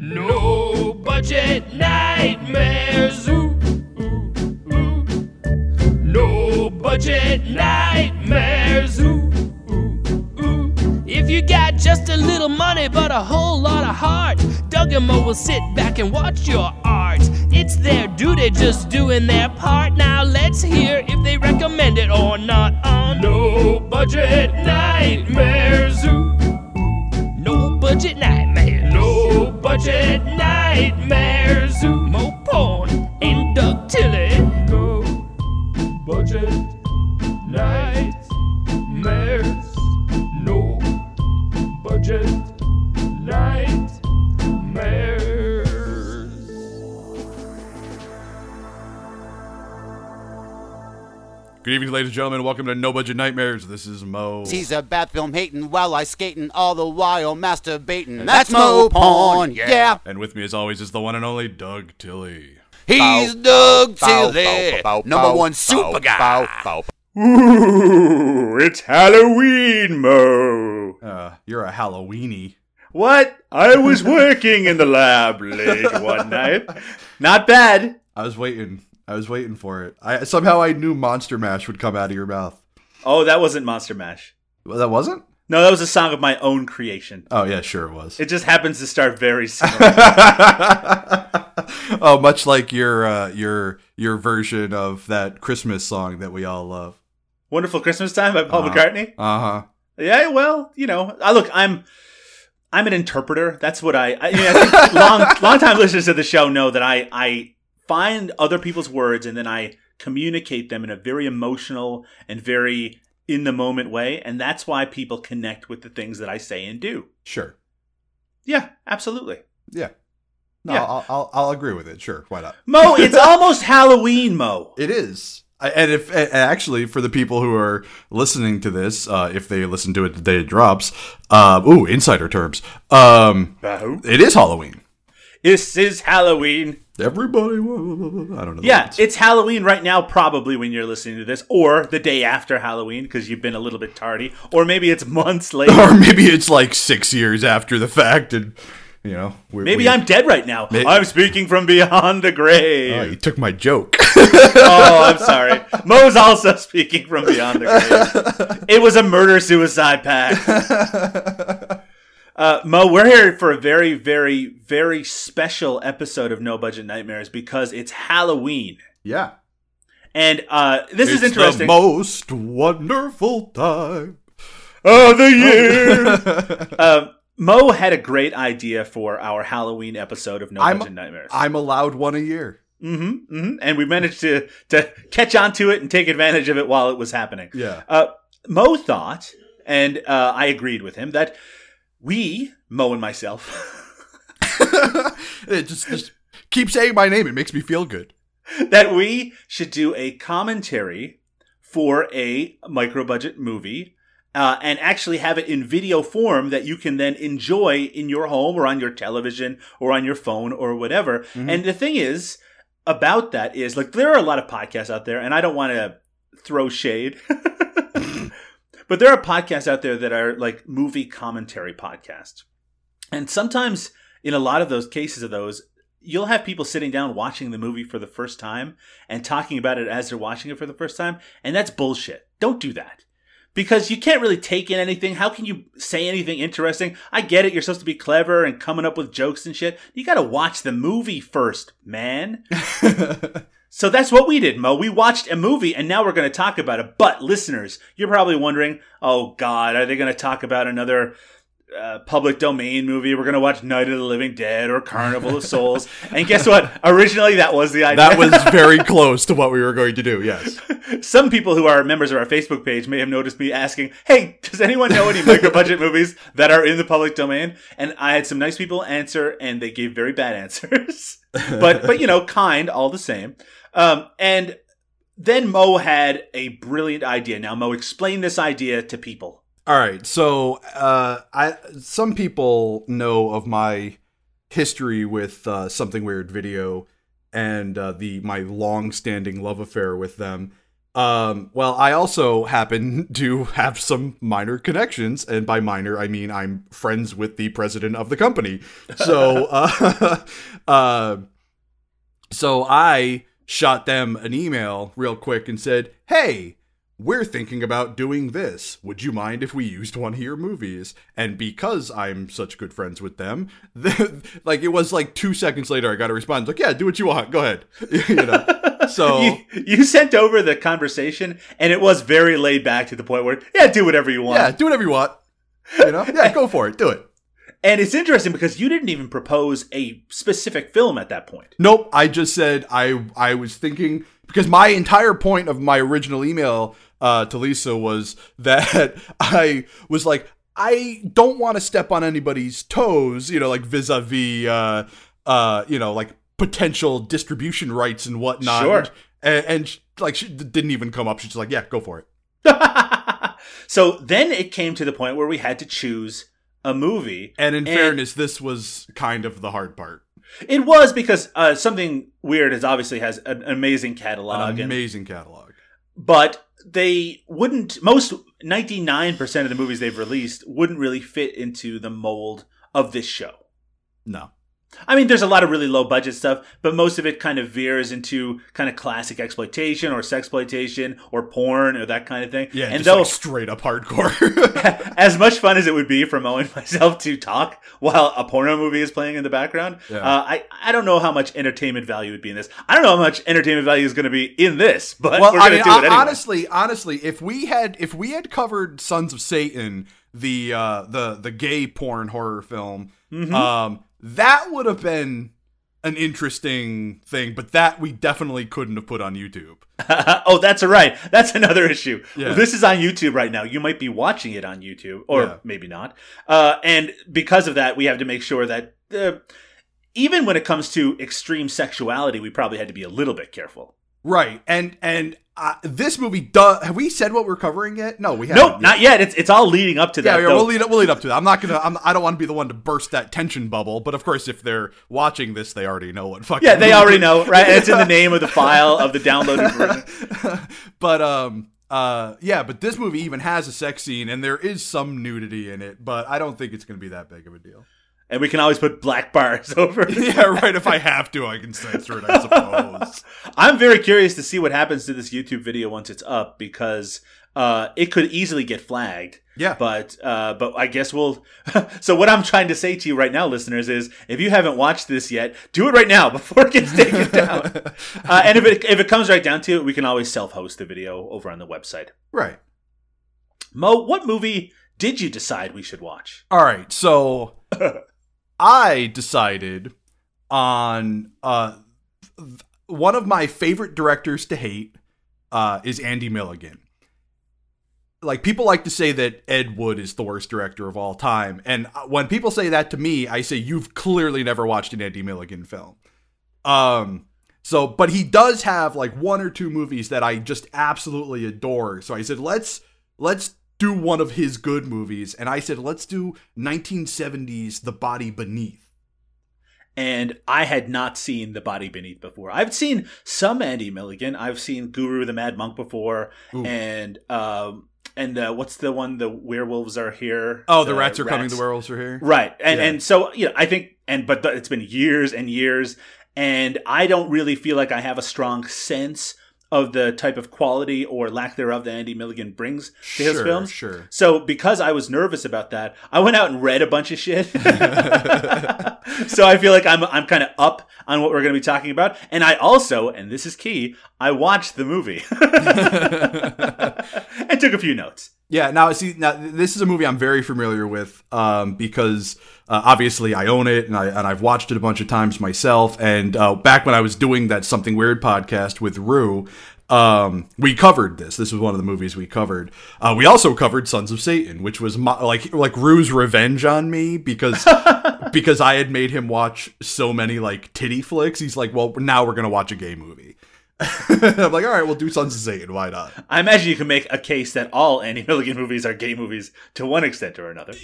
No budget nightmares. Ooh, ooh, ooh. No budget nightmares. Ooh, ooh, ooh. If you got just a little money but a whole lot of heart, Doug and Mo will sit back and watch your art. It's their duty just doing their part. Now let's hear if they recommend it or not on No Budget Nightmares. Ooh. No budget nightmares. Budget nightmares. Evening, ladies and gentlemen. Welcome to No Budget Nightmares. This is Mo. He's a bad film hating while I skating all the while masturbating. That's Mo Porn, yeah. And with me, as always, is the one and only Doug Tilley. He's Doug Tilley, number one super guy. Ooh, it's Halloween, Mo. Uh, you're a Halloweeny. What? I was working in the lab late one night. Not bad. I was waiting. I was waiting for it. I somehow I knew Monster Mash would come out of your mouth. Oh, that wasn't Monster Mash. Well, that wasn't. No, that was a song of my own creation. Oh yeah, sure it was. It just happens to start very similar. oh, much like your uh, your your version of that Christmas song that we all love. Wonderful Christmas Time by Paul Uh-huh. McCartney. Uh huh. Yeah, well, you know, I look, I'm I'm an interpreter. That's what I. I, mean, I long long time listeners of the show know that I I find other people's words and then I communicate them in a very emotional and very in the moment way, and that's why people connect with the things that I say and do. Sure. Yeah, absolutely. Yeah. No, Yeah. I'll, I'll I'll agree with it. Sure. Why not? Mo, it's almost Halloween, Mo. It is. And if and actually for the people who are listening to this, uh, if they listen to it the day it drops, uh, ooh, insider terms. Um, it is Halloween. This is Halloween. Everybody, I don't know. Yeah, it's Halloween right now, probably when you're listening to this, or the day after Halloween because you've been a little bit tardy, or maybe it's months later. or maybe it's like six years after the fact, and you know, we Maybe we- I'm dead right now. May- I'm speaking from beyond the Oh, grave. you took my joke. Oh, I'm sorry. Mo's also speaking from beyond the grave. It was a murder suicide pact. Uh, Mo, we're here for a very, very, very special episode of No Budget Nightmares because it's Halloween. yeah, And uh, this is It's interesting. The most wonderful time. of the year. um, Mo had a great idea for our Halloween episode of No I'm- Budget Nightmares. I'm allowed one a year. Mm-hmm, mm-hmm. And we managed to to catch on to it and take advantage of it while it was happening. Yeah. Uh, Mo thought, and uh, I agreed with him, that we, Mo and myself, it just just keep saying my name. It makes me feel good. that we should do a commentary for a micro budget movie. Uh, and actually have it in video form that you can then enjoy in your home or on your television or on your phone or whatever. And the thing is about that is like there are a lot of podcasts out there, and I don't want to throw shade, but there are podcasts out there that are like movie commentary podcasts. And sometimes in a lot of those cases of those, you'll have people sitting down watching the movie for the first time and talking about it as they're watching it for the first time. And that's bullshit. Don't do that. Because you can't really take in anything. How can you say anything interesting? I get it. You're supposed to be clever and coming up with jokes and shit. You got to watch the movie first, man. So that's what we did, Mo. We watched a movie and now we're going to talk about it. But listeners, you're probably wondering, oh God, are they going to talk about another uh, public domain movie? We're going to watch Night of the Living Dead or Carnival of Souls. And guess what? Originally, that was the idea. That was very close to what we were going to do. Yes. Some people who are members of our Facebook page may have noticed me asking, "Hey, does anyone know any micro budget movies that are in the public domain?" And I had some nice people answer, and they gave very bad answers, but but you know, kind all the same. Um, and then Mo had a brilliant idea. Now, Mo, explain this idea to people. All right. So, uh, I some people know of my history with uh, something weird video and uh, the my long-standing love affair with them. Um, well, I also happen to have some minor connections, and by minor I mean I'm friends with the president of the company. So, uh, uh, so I shot them an email real quick and said, "Hey, we're thinking about doing this. Would you mind if we used one of your movies?" And because I'm such good friends with them, the, like it was like two seconds later, I got a response like, "Yeah, do what you want. Go ahead." you know. So You, you sent over the conversation, and it was very laid back to the point where, yeah, do whatever you want. yeah, do whatever you want. You know, yeah, go for it. Do it. And it's interesting because you didn't even propose a specific film at that point. Nope. I just said I I was thinking because my entire point of my original email uh, to Lisa was that I was like I don't want to step on anybody's toes, you know, like vis-a-vis, uh, uh, you know, like potential distribution rights and whatnot. Sure. And, and she, like she didn't even come up. She's like, yeah, go for it. so then it came to the point where we had to choose a movie. And in And- fairness, this was kind of the hard part. It was because uh, something weird has obviously has an amazing catalog, An and- amazing catalog. but they wouldn't. Most ninety nine percent of the movies they've released wouldn't really fit into the mold of this show. No. I mean, there's a lot of really low budget stuff, but most of it kind of veers into kind of classic exploitation or sexploitation or porn or that kind of thing. Yeah, and though like straight up hardcore. as much fun as it would be for Mo and myself to talk while a porno movie is playing in the background, Yeah. uh, I I don't know how much entertainment value would be in this. I don't know how much entertainment value is going to be in this, but well, we're I going to mean, do it anyway. honestly, honestly, if we had if we had covered Sons of Satan, the uh, the the gay porn horror film, Mm-hmm. um, that would have been an interesting thing, but that we definitely couldn't have put on YouTube. oh, that's right. That's another issue. Yeah. This is on YouTube right now. You might be watching it on YouTube, or Yeah. maybe not. Uh, and because of that, we have to make sure that uh, even when it comes to extreme sexuality, we probably had to be a little bit careful. Right, and and uh, this movie does. Have we said what we're covering yet? No, we haven't. Nope, not yet. It's it's all leading up to Yeah, that. yeah though. we'll lead up. We'll lead up to that. I'm not gonna. I'm, I don't want to be the one to burst that tension bubble. But of course, if they're watching this, they already know what fucking. yeah, they already know, right? It's in the name of the file of the downloaded version. but um uh yeah but this movie even has a sex scene and there is some nudity in it but i don't think it's gonna be that big of a deal And we can always put black bars over. it. yeah right if i have to i can censor it i suppose I'm very curious to see what happens to this YouTube video once it's up because uh, it could easily get flagged. yeah But uh, but I guess we'll. so what I'm trying to say to you right now, listeners, is if you haven't watched this yet, do it right now before it gets taken down. Uh, and if it if it comes right down to it, we can always self-host the video over on the website. right Mo, what movie did you decide we should watch? all right so i decided on uh one of my favorite directors to hate uh is andy milligan like people like to say that Ed Wood is the worst director of all time, and uh, when people say that to me, I say you've clearly never watched an Andy Milligan film. Um, so but he does have like one or two movies that I just absolutely adore. So I said let's let's do one of his good movies, and I said let's do 1970s The Body Beneath. and I had not seen The Body Beneath before. I've seen some Andy Milligan. I've seen Guru the Mad Monk before, Ooh. and um, and uh, what's the one? The werewolves are here. Oh, the rats are coming. The werewolves are here. Right, and Yeah. and so you know, I think, and but th- it's been years and years, and I don't really feel like I have a strong sense of the type of quality or lack thereof that Andy Milligan brings to his films. sure. So because I was nervous about that, I went out and read a bunch of shit. so I feel like I'm I'm kind of up on what we're going to be talking about, and I also, and this is key, I watched the movie and took a few notes. Yeah, now see, now this is a movie I'm very familiar with um, because uh, obviously I own it and I and I've watched it a bunch of times myself. And uh, back when I was doing that something weird podcast with Rue, um, we covered this. This was one of the movies we covered. Uh, we also covered Sons of Satan, which was my, like like Rue's revenge on me because because I had made him watch so many like titty flicks. He's like, well, now we're gonna watch a gay movie. I'm like, all right, we'll do Sons of Satan. Why not? I imagine you can make a case that all Andy Milligan movies are gay movies to one extent or another.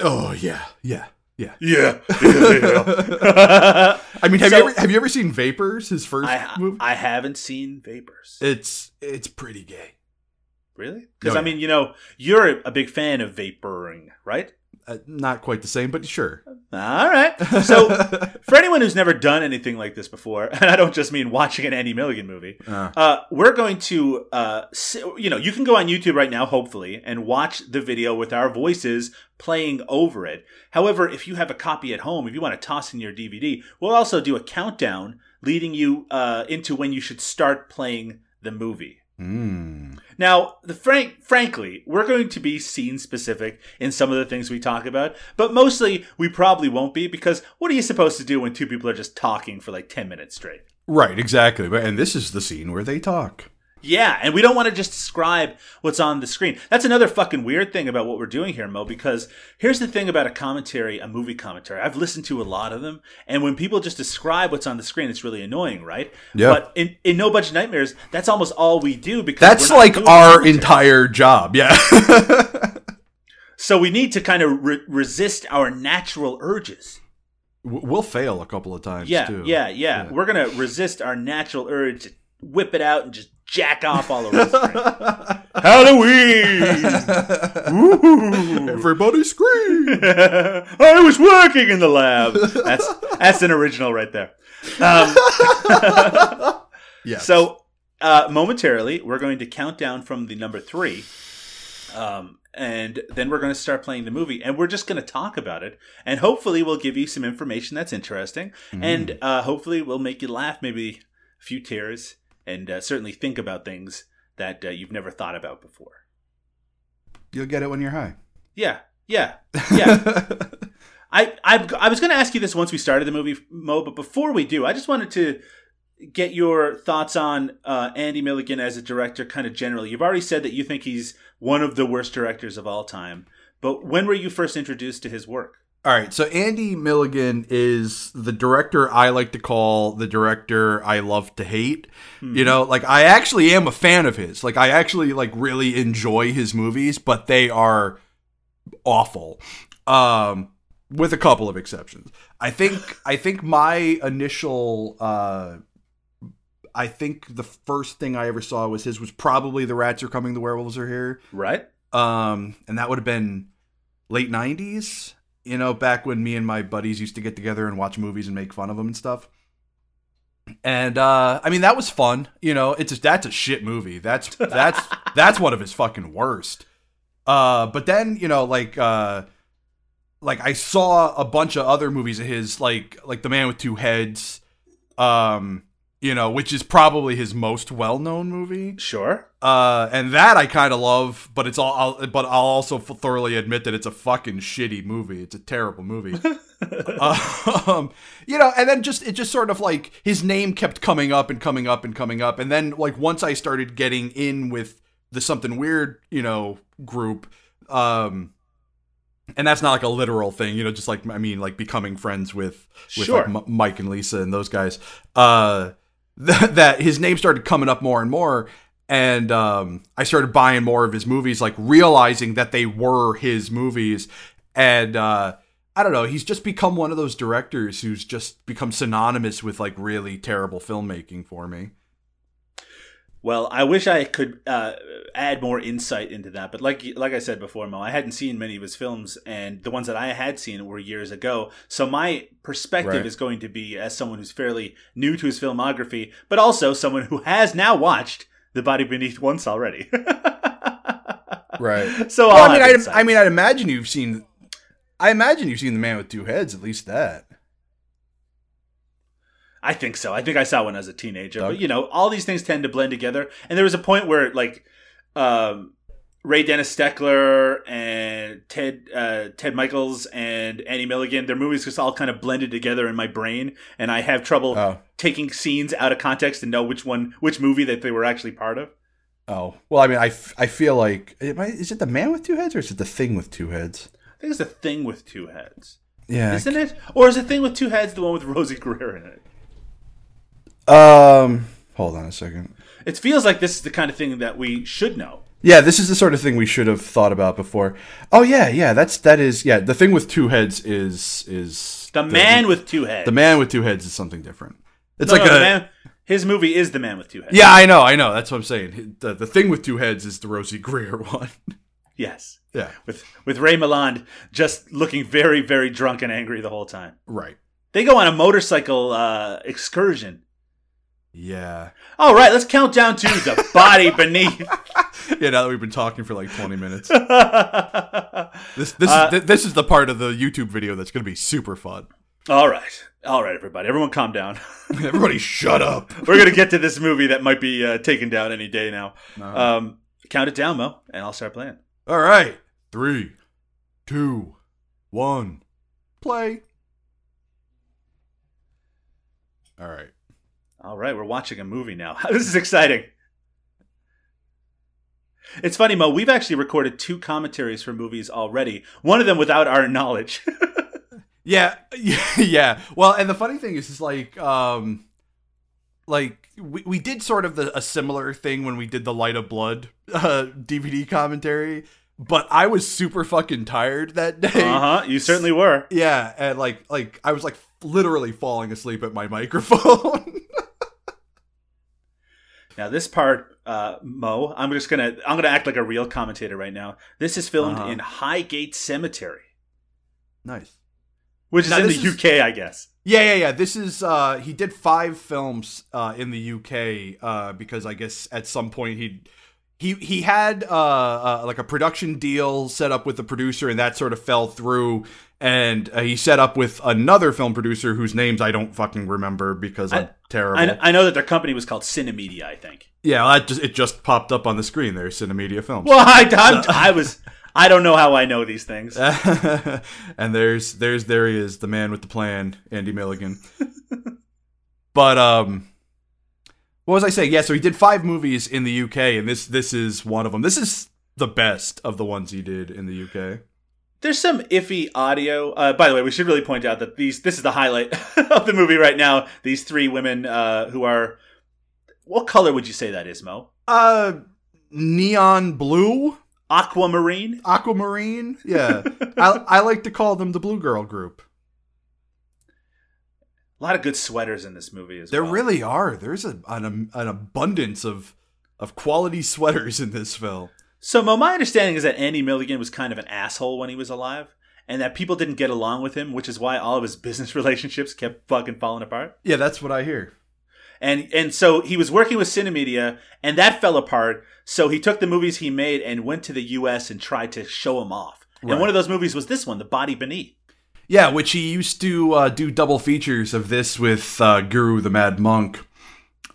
Oh yeah, yeah, yeah. Yeah. yeah. I mean, have So- you ever have you ever seen Vapors? His first I movie. I haven't seen Vapors. it's it's pretty gay. Really? Because Oh, I yeah. mean, you know, you're a big fan of vaporing, right? Uh, not quite the same, but sure. All right. So, for anyone who's never done anything like this before, and I don't just mean watching an Andy Milligan movie, Uh. uh, we're going to, uh, you know, you can go on YouTube right now, hopefully, and watch the video with our voices playing over it. However, if you have a copy at home, if you want to toss in your DVD, we'll also do a countdown leading you uh, into when you should start playing the movie. Mm. Now, the frank, frankly, we're going to be scene specific in some of the things we talk about, but mostly we probably won't be because what are you supposed to do when two people are just talking for like 10 minutes straight? Right, exactly. And this is the scene where they talk. Yeah, and we don't want to just describe what's on the screen. That's another fucking weird thing about what we're doing here, Mo, because here's the thing about a commentary, a movie commentary. I've listened to a lot of them, and when people just describe what's on the screen, it's really annoying, right? Yeah. But in, in No Budget Nightmares, that's almost all we do because That's like our commentary. entire job. Yeah. So we need to kind of re- resist our natural urges. we'll fail a couple of times Yeah, too. yeah, yeah, Yeah. We're gonna resist our natural urge to whip it out and just jack off all over the screen. Halloween! Everybody scream. I was working in the lab. That's that's an original right there. Um, yeah. so uh, momentarily, we're going to count down from the number three, um, and then we're going to start playing the movie, and we're just going to talk about it, and hopefully, we'll give you some information that's interesting, and uh, hopefully, we'll make you laugh, maybe a few tears, and uh, certainly think about things that uh, you've never thought about before. you'll get it when you're high. Yeah, yeah, yeah. I, I I was going to ask you this once we started the movie, Mo, but before we do, I just wanted to get your thoughts on uh, Andy Milligan as a director, kind of generally. You've already said that you think he's one of the worst directors of all time, but when were you first introduced to his work? All right, so Andy Milligan is the director I like to call the director I love to hate. You know, like I actually am a fan of his. Like I actually like really enjoy his movies, but they are awful. Um with a couple of exceptions. I think I think my initial uh I think the first thing I ever saw was his was probably The Rats Are Coming, The Werewolves Are Here Right? um, and that would have been late '90s. You know, back when me and my buddies used to get together and watch movies and make fun of them and stuff. And uh, I mean, that was fun. You know, it's a, that's a shit movie. That's that's that's one of his fucking worst. Uh, but then you know, like uh, like I saw a bunch of other movies of his, like like The Man with Two Heads. Um, you know, which is probably his most well-known movie Sure. uh, and that I kind of love, but it's all. I'll, but I'll also f- thoroughly admit that it's a fucking shitty movie. It's a terrible movie. um, you know, and then just it just sort of like his name kept coming up and coming up and coming up, and then like once I started getting in with the something weird, you know, group, um, and that's not like a literal thing, you know, just like I mean, like becoming friends with with Sure. like, M- Mike and Lisa and those guys. Uh, th- that his name started coming up more and more, and um, I started buying more of his movies, like realizing that they were his movies, and uh, I don't know, he's just become one of those directors who's just become synonymous with like really terrible filmmaking for me. Well, I wish I could uh, add more insight into that, but like like I said before, Mo, I hadn't seen many of his films, and the ones that I had seen were years ago. So my perspective Right. is going to be as someone who's fairly new to his filmography, but also someone who has now watched The Body Beneath once already. Right. So Well, I'll mean, I. I mean, I'd imagine you've seen. I imagine you've seen the Man with Two Heads, at least that. I think so. I think I saw one as a teenager. Doug? But you know, all these things tend to blend together. And there was a point where like um, Ray Dennis Steckler and Ted uh, Ted Mikels and Annie Milligan, their movies just all kind of blended together in my brain, and I have trouble Oh. taking scenes out of context to know which one, which movie that they were actually part of. Oh well, I mean, I, f- I feel like I- is it the Man with Two Heads or is it the Thing with Two Heads? I think it's the thing with two heads, Yeah. isn't it? Or is the thing with two heads the one with Rosey Grier in it? Um, hold on a second. It feels like this is the kind of thing that we should know. Yeah, this is the sort of thing we should have thought about before. Oh yeah, yeah, that's that is yeah. The thing with two heads is is The man with two heads. The man with two heads is something different. It's No, like no, a the man, his movie is the man with two heads. yeah, I know, I know. That's what I'm saying. The the thing with two heads is the Rosey Grier one. Yes. yeah, With with Ray Milland just looking very very drunk and angry the whole time. right. They go on a motorcycle uh, excursion. Yeah, All right, let's count down to the body beneath. yeah. Now that we've been talking for like 20 minutes, this this Uh, is this is the part of the YouTube video that's going to be super fun. All right. All right, everybody, everyone, calm down. Everybody, shut up. We're gonna get to this movie that might be uh, taken down any day now. Um, count it down, Mo, and I'll start playing. All right, three, two, one, play. All right. All right, we're watching a movie now. this is exciting. It's funny, Mo. We've actually recorded two commentaries for movies already. One of them without our knowledge. Yeah, yeah. Well, and the funny thing is, is like, um, like we, we did sort of the, a similar thing when we did the Light of Blood uh, DVD commentary, but I was super fucking tired that day. uh huh. You certainly were. Yeah, and like, like I was like literally falling asleep at my microphone. Now this part, uh, Mo, I'm just gonna I'm gonna act like a real commentator right now. This is filmed Uh-huh. in Highgate Cemetery, nice. which is in the is- UK, I guess. Yeah, yeah, yeah. This is uh he did five films uh in the UK uh because I guess at some point he he he had uh, uh like a production deal set up with the producer and that sort of fell through and uh, he set up with another film producer whose names I don't fucking remember because I'm terrible. I, I know that their company was called Cinemedia, I think. yeah, just it just popped up on the screen there, Cinemedia Films. Well, I, I'm, I was I don't know how I know these things. and there's there's there he is, the man with the plan, Andy Milligan. but um what was I saying? Yeah, so he did five movies in the UK and this this is one of them. This is the best of the ones he did in the UK. There's some iffy audio. Uh, by the way, we should really point out that these this is the highlight of the movie right now. These three women uh, who are what color would you say that is, Mo? Uh neon blue, Aquamarine. aquamarine. Yeah. I I like to call them the Blue Girl group. A lot of good sweaters in this movie as There well. really are. There's a, an an abundance of of quality sweaters in this film. So, Mo, my understanding is that Andy Milligan was kind of an asshole when he was alive, and that people didn't get along with him, which is why all of his business relationships kept fucking falling apart. Yeah, that's what I hear. And and so he was working with Cinemedia, and that fell apart. So he took the movies he made and went to the U.S. and tried to show them off. Right. And one of those movies was this one, The Body Beneath. Yeah, which he used to uh, do double features of this with uh, Guru the Mad Monk,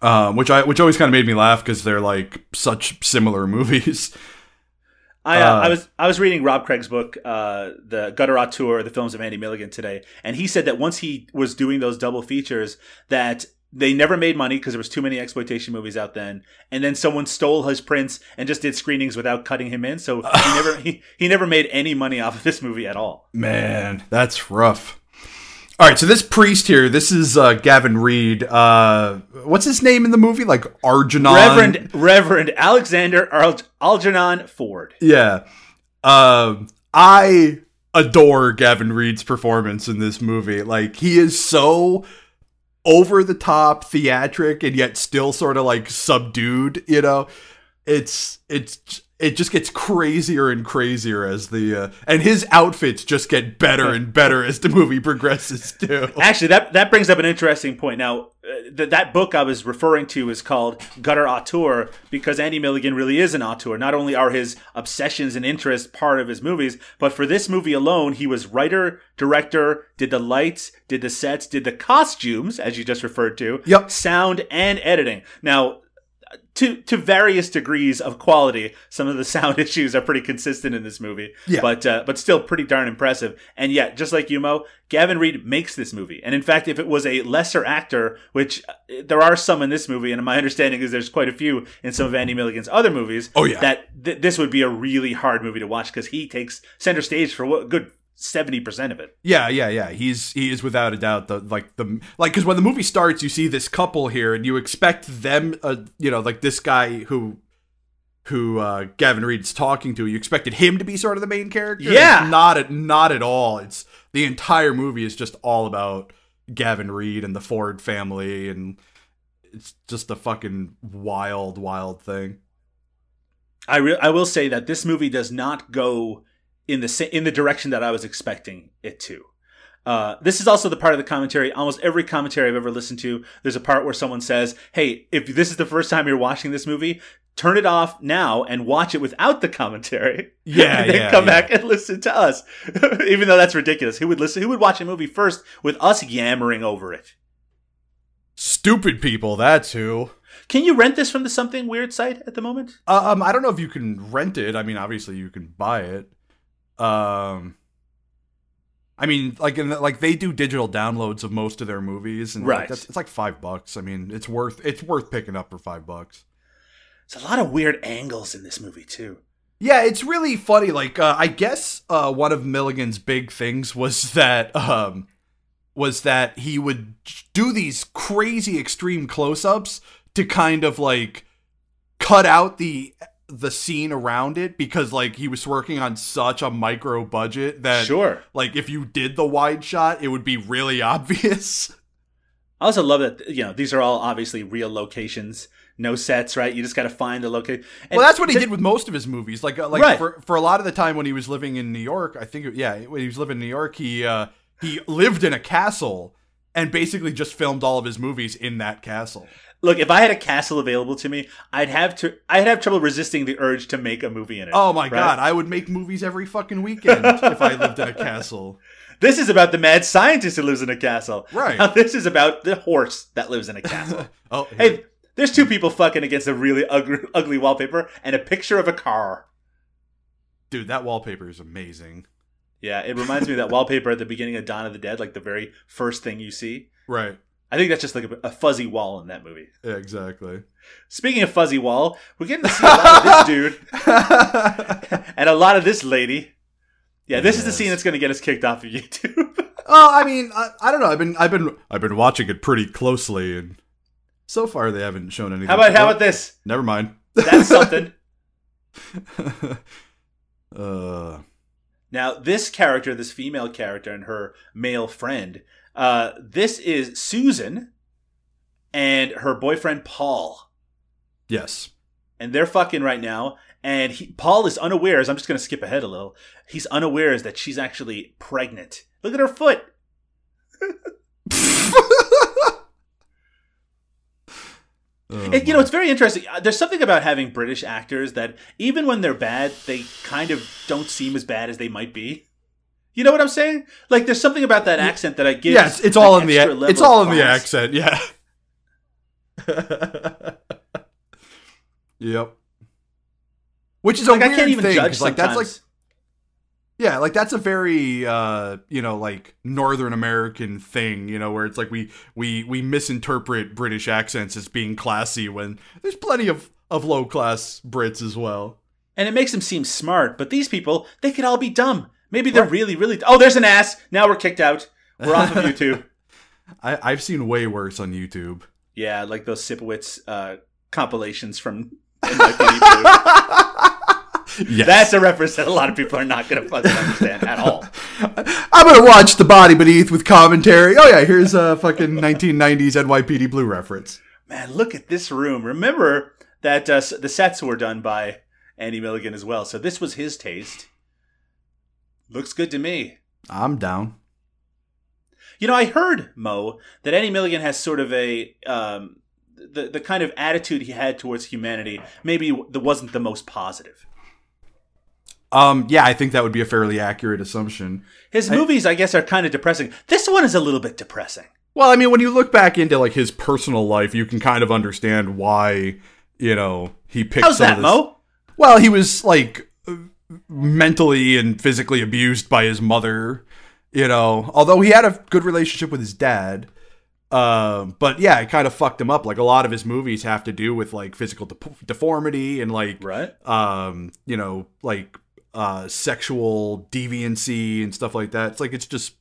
um, which I which always kind of made me laugh because they're like such similar movies. I, uh, Uh, I was I was reading Rob Craig's book, uh, the Gutter Auteur, the films of Andy Milligan today, and he said that once he was doing those double features, that they never made money because there was too many exploitation movies out then, and then someone stole his prints and just did screenings without cutting him in, so he never he, he never made any money off of this movie at all. Man, that's rough. All right, so this priest here, this is uh, Gavin Reed. Uh, what's his name in the movie? Like Arjunon, Reverend Reverend Alexander Al- Algernon Ford. Yeah. Um, I adore Gavin Reed's performance in this movie. Like he is so over the top theatric and yet still sort of like subdued, you know. It's it's it just gets crazier and crazier as the uh, and his outfits just get better and better as the movie progresses too. Actually, that that brings up an interesting point. Now, uh, th- that book I was referring to is called Gutter Auteur because Andy Milligan really is an auteur. Not only are his obsessions and interests part of his movies, but for this movie alone, he was writer, director, did the lights, did the sets, did the costumes, as you just referred to, Yep. sound and editing. Now, to to various degrees of quality. Some of the sound issues are pretty consistent in this movie, Yeah. but uh, but still pretty darn impressive. And yet, just like you, Mo, Gavin Reed makes this movie. And in fact, if it was a lesser actor, which uh, there are some in this movie, and my understanding is there's quite a few in some of Andy Milligan's other movies. Oh, yeah. that th- this would be a really hard movie to watch because he takes center stage for what good seventy percent of it. Yeah, yeah, yeah. He's he is without a doubt the like the like because when the movie starts, you see this couple here, and you expect them, uh, you know, like this guy who who uh, Gavin Reed's talking to. You expected him to be sort of the main character. Yeah. It's not at not at all. It's the entire movie is just all about Gavin Reed and the Ford family, and it's just a fucking wild, wild thing. I re- I will say that this movie does not go in the in the direction that I was expecting it to. Uh, this is also the part of the commentary. Almost every commentary I've ever listened to, there's a part where someone says, "Hey, if this is the first time you're watching this movie, turn it off now and watch it without the commentary. Yeah, and then yeah, come yeah. back and listen to us." Even though that's ridiculous, who would listen? Who would watch a movie first with us yammering over it? Stupid people. That's who. Can you rent this from the Something Weird site at the moment? Uh, um, I don't know if you can rent it. I mean, obviously you can buy it. Um, I mean, like in the, like they do digital downloads of most of their movies, and like, Right. that's, it's like five bucks. I mean, it's worth it's worth picking up for five bucks. There's a lot of weird angles in this movie too. Yeah, it's really funny. Like, uh, I guess uh, one of Milligan's big things was that um, was that he would do these crazy extreme close-ups to kind of like cut out the the scene around it because like he was working on such a micro budget that Sure. like if you did the wide shot, it would be really obvious. I also love that you know these are all obviously real locations, no sets, right? You just got to find the location. well, that's what he did with most of his movies. Like, uh, like Right. for for a lot of the time when he was living in New York, I think, yeah, when he was living in New York, he uh, he lived in a castle and basically just filmed all of his movies in that castle. Look, if I had a castle available to me, I'd have to. I'd have trouble resisting the urge to make a movie in it. Oh my right? god, I would make movies every fucking weekend if I lived in a castle. This is about the mad scientist who lives in a castle. Right. Now this is about the horse that lives in a castle. Oh, hey, there's two people fucking against a really ugly, ugly wallpaper and a picture of a car. dude, that wallpaper is amazing. Yeah, it reminds me of that wallpaper at the beginning of Dawn of the Dead, like the very first thing you see. Right. I think that's just like a, a fuzzy wall in that movie. Yeah, exactly. Speaking of fuzzy wall, we're getting to see a lot of this dude and a lot of this lady. Yeah, this is the scene that's going to get us kicked off of YouTube. Oh, I mean, I, I don't know. I've been, I've been, I've been watching it pretty closely, and so far they haven't shown anything. how about how about this? Never mind. That's something. uh, Now, this character, this female character, and her male friend, uh, this is Susan and her boyfriend Paul, yes. and they're fucking right now. And he, Paul is unawares. I'm just going to skip ahead a little. He's unawares that she's actually pregnant. Look at her foot. Oh, It- you know, it's very interesting. Uh, There's something about having British actors that even when they're bad, they kind of don't seem as bad as they might be. You know what I'm saying? Like, there's something about that accent that I give. Yes, it's, all in the it's all in the accent. Yeah. yep. Which is a Like, I weird can't even thing. judge like that's like yeah, like that's a very uh, you know, like Northern American thing, you know, where it's like we we we misinterpret British accents as being classy when there's plenty of of low class Brits as well. and it makes them seem smart. But these people, they could all be dumb. Maybe they're really, really. Oh, there's an ass. Now we're kicked out. We're off of YouTube. I, I've seen way worse on YouTube. Yeah, like those Sipowicz uh, compilations from NYPD Blue. Yes. That's a reference that a lot of people are not going to fucking understand at all. I'm gonna watch The Body Beneath with commentary. Oh yeah, here's a fucking 1990s NYPD Blue reference. Man, look at this room. Remember that uh, the sets were done by Andy Milligan as well. So this was his taste. Looks good to me. I'm down. You know, I heard Mo that Andy Milligan has sort of a um, the the kind of attitude he had towards humanity. Maybe that wasn't the most positive. Um, yeah, I think that would be a fairly accurate assumption. His movies, I guess, are kind of depressing. This one is a little bit depressing. Well, I mean, when you look back into like his personal life, you can kind of understand why you know he picked. How's that, this- Mo? Well, he was like mentally and physically abused by his mother. You know, although he had a good relationship with his dad. Um, but yeah, it kind of fucked him up. Like a lot of his movies have to do with like physical de- deformity and like Right. um, you know, like uh sexual deviancy and stuff like that. It's like it's just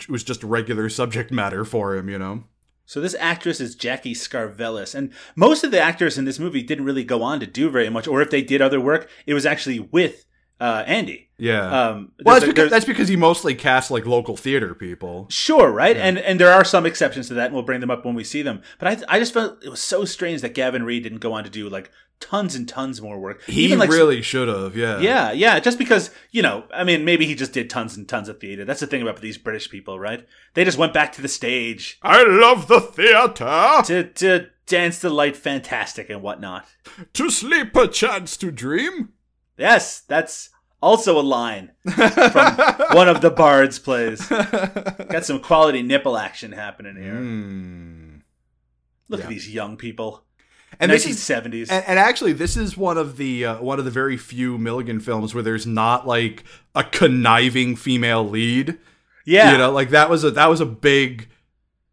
it was just regular subject matter for him, you know. So this actress is Jackie Skarvellis, and most of the actors in this movie didn't really go on to do very much, or if they did other work, it was actually with uh, Andy. Yeah. Um, well, that's because, that's because he mostly cast like local theater people. Sure, right, and and there are some exceptions to that, and we'll bring them up when we see them. But I I just felt it was so strange that Gavin Reed didn't go on to do like tons and tons more work. He Even like really should have. Yeah. yeah, yeah, just because you know, I mean, maybe he just did tons and tons of theater. That's the thing about these British people, right? They just went back to the stage I love the theater. to to dance the light fantastic and whatnot. To sleep a chance to dream. Yes, that's also a line from one of the Bards plays. Got some quality nipple action happening here. Hmm. Look yeah. at these young people. And this is 1970s. And, and actually, this is one of the uh, one of the very few Milligan films where there's not like a conniving female lead. yeah. You know, like that was a that was a big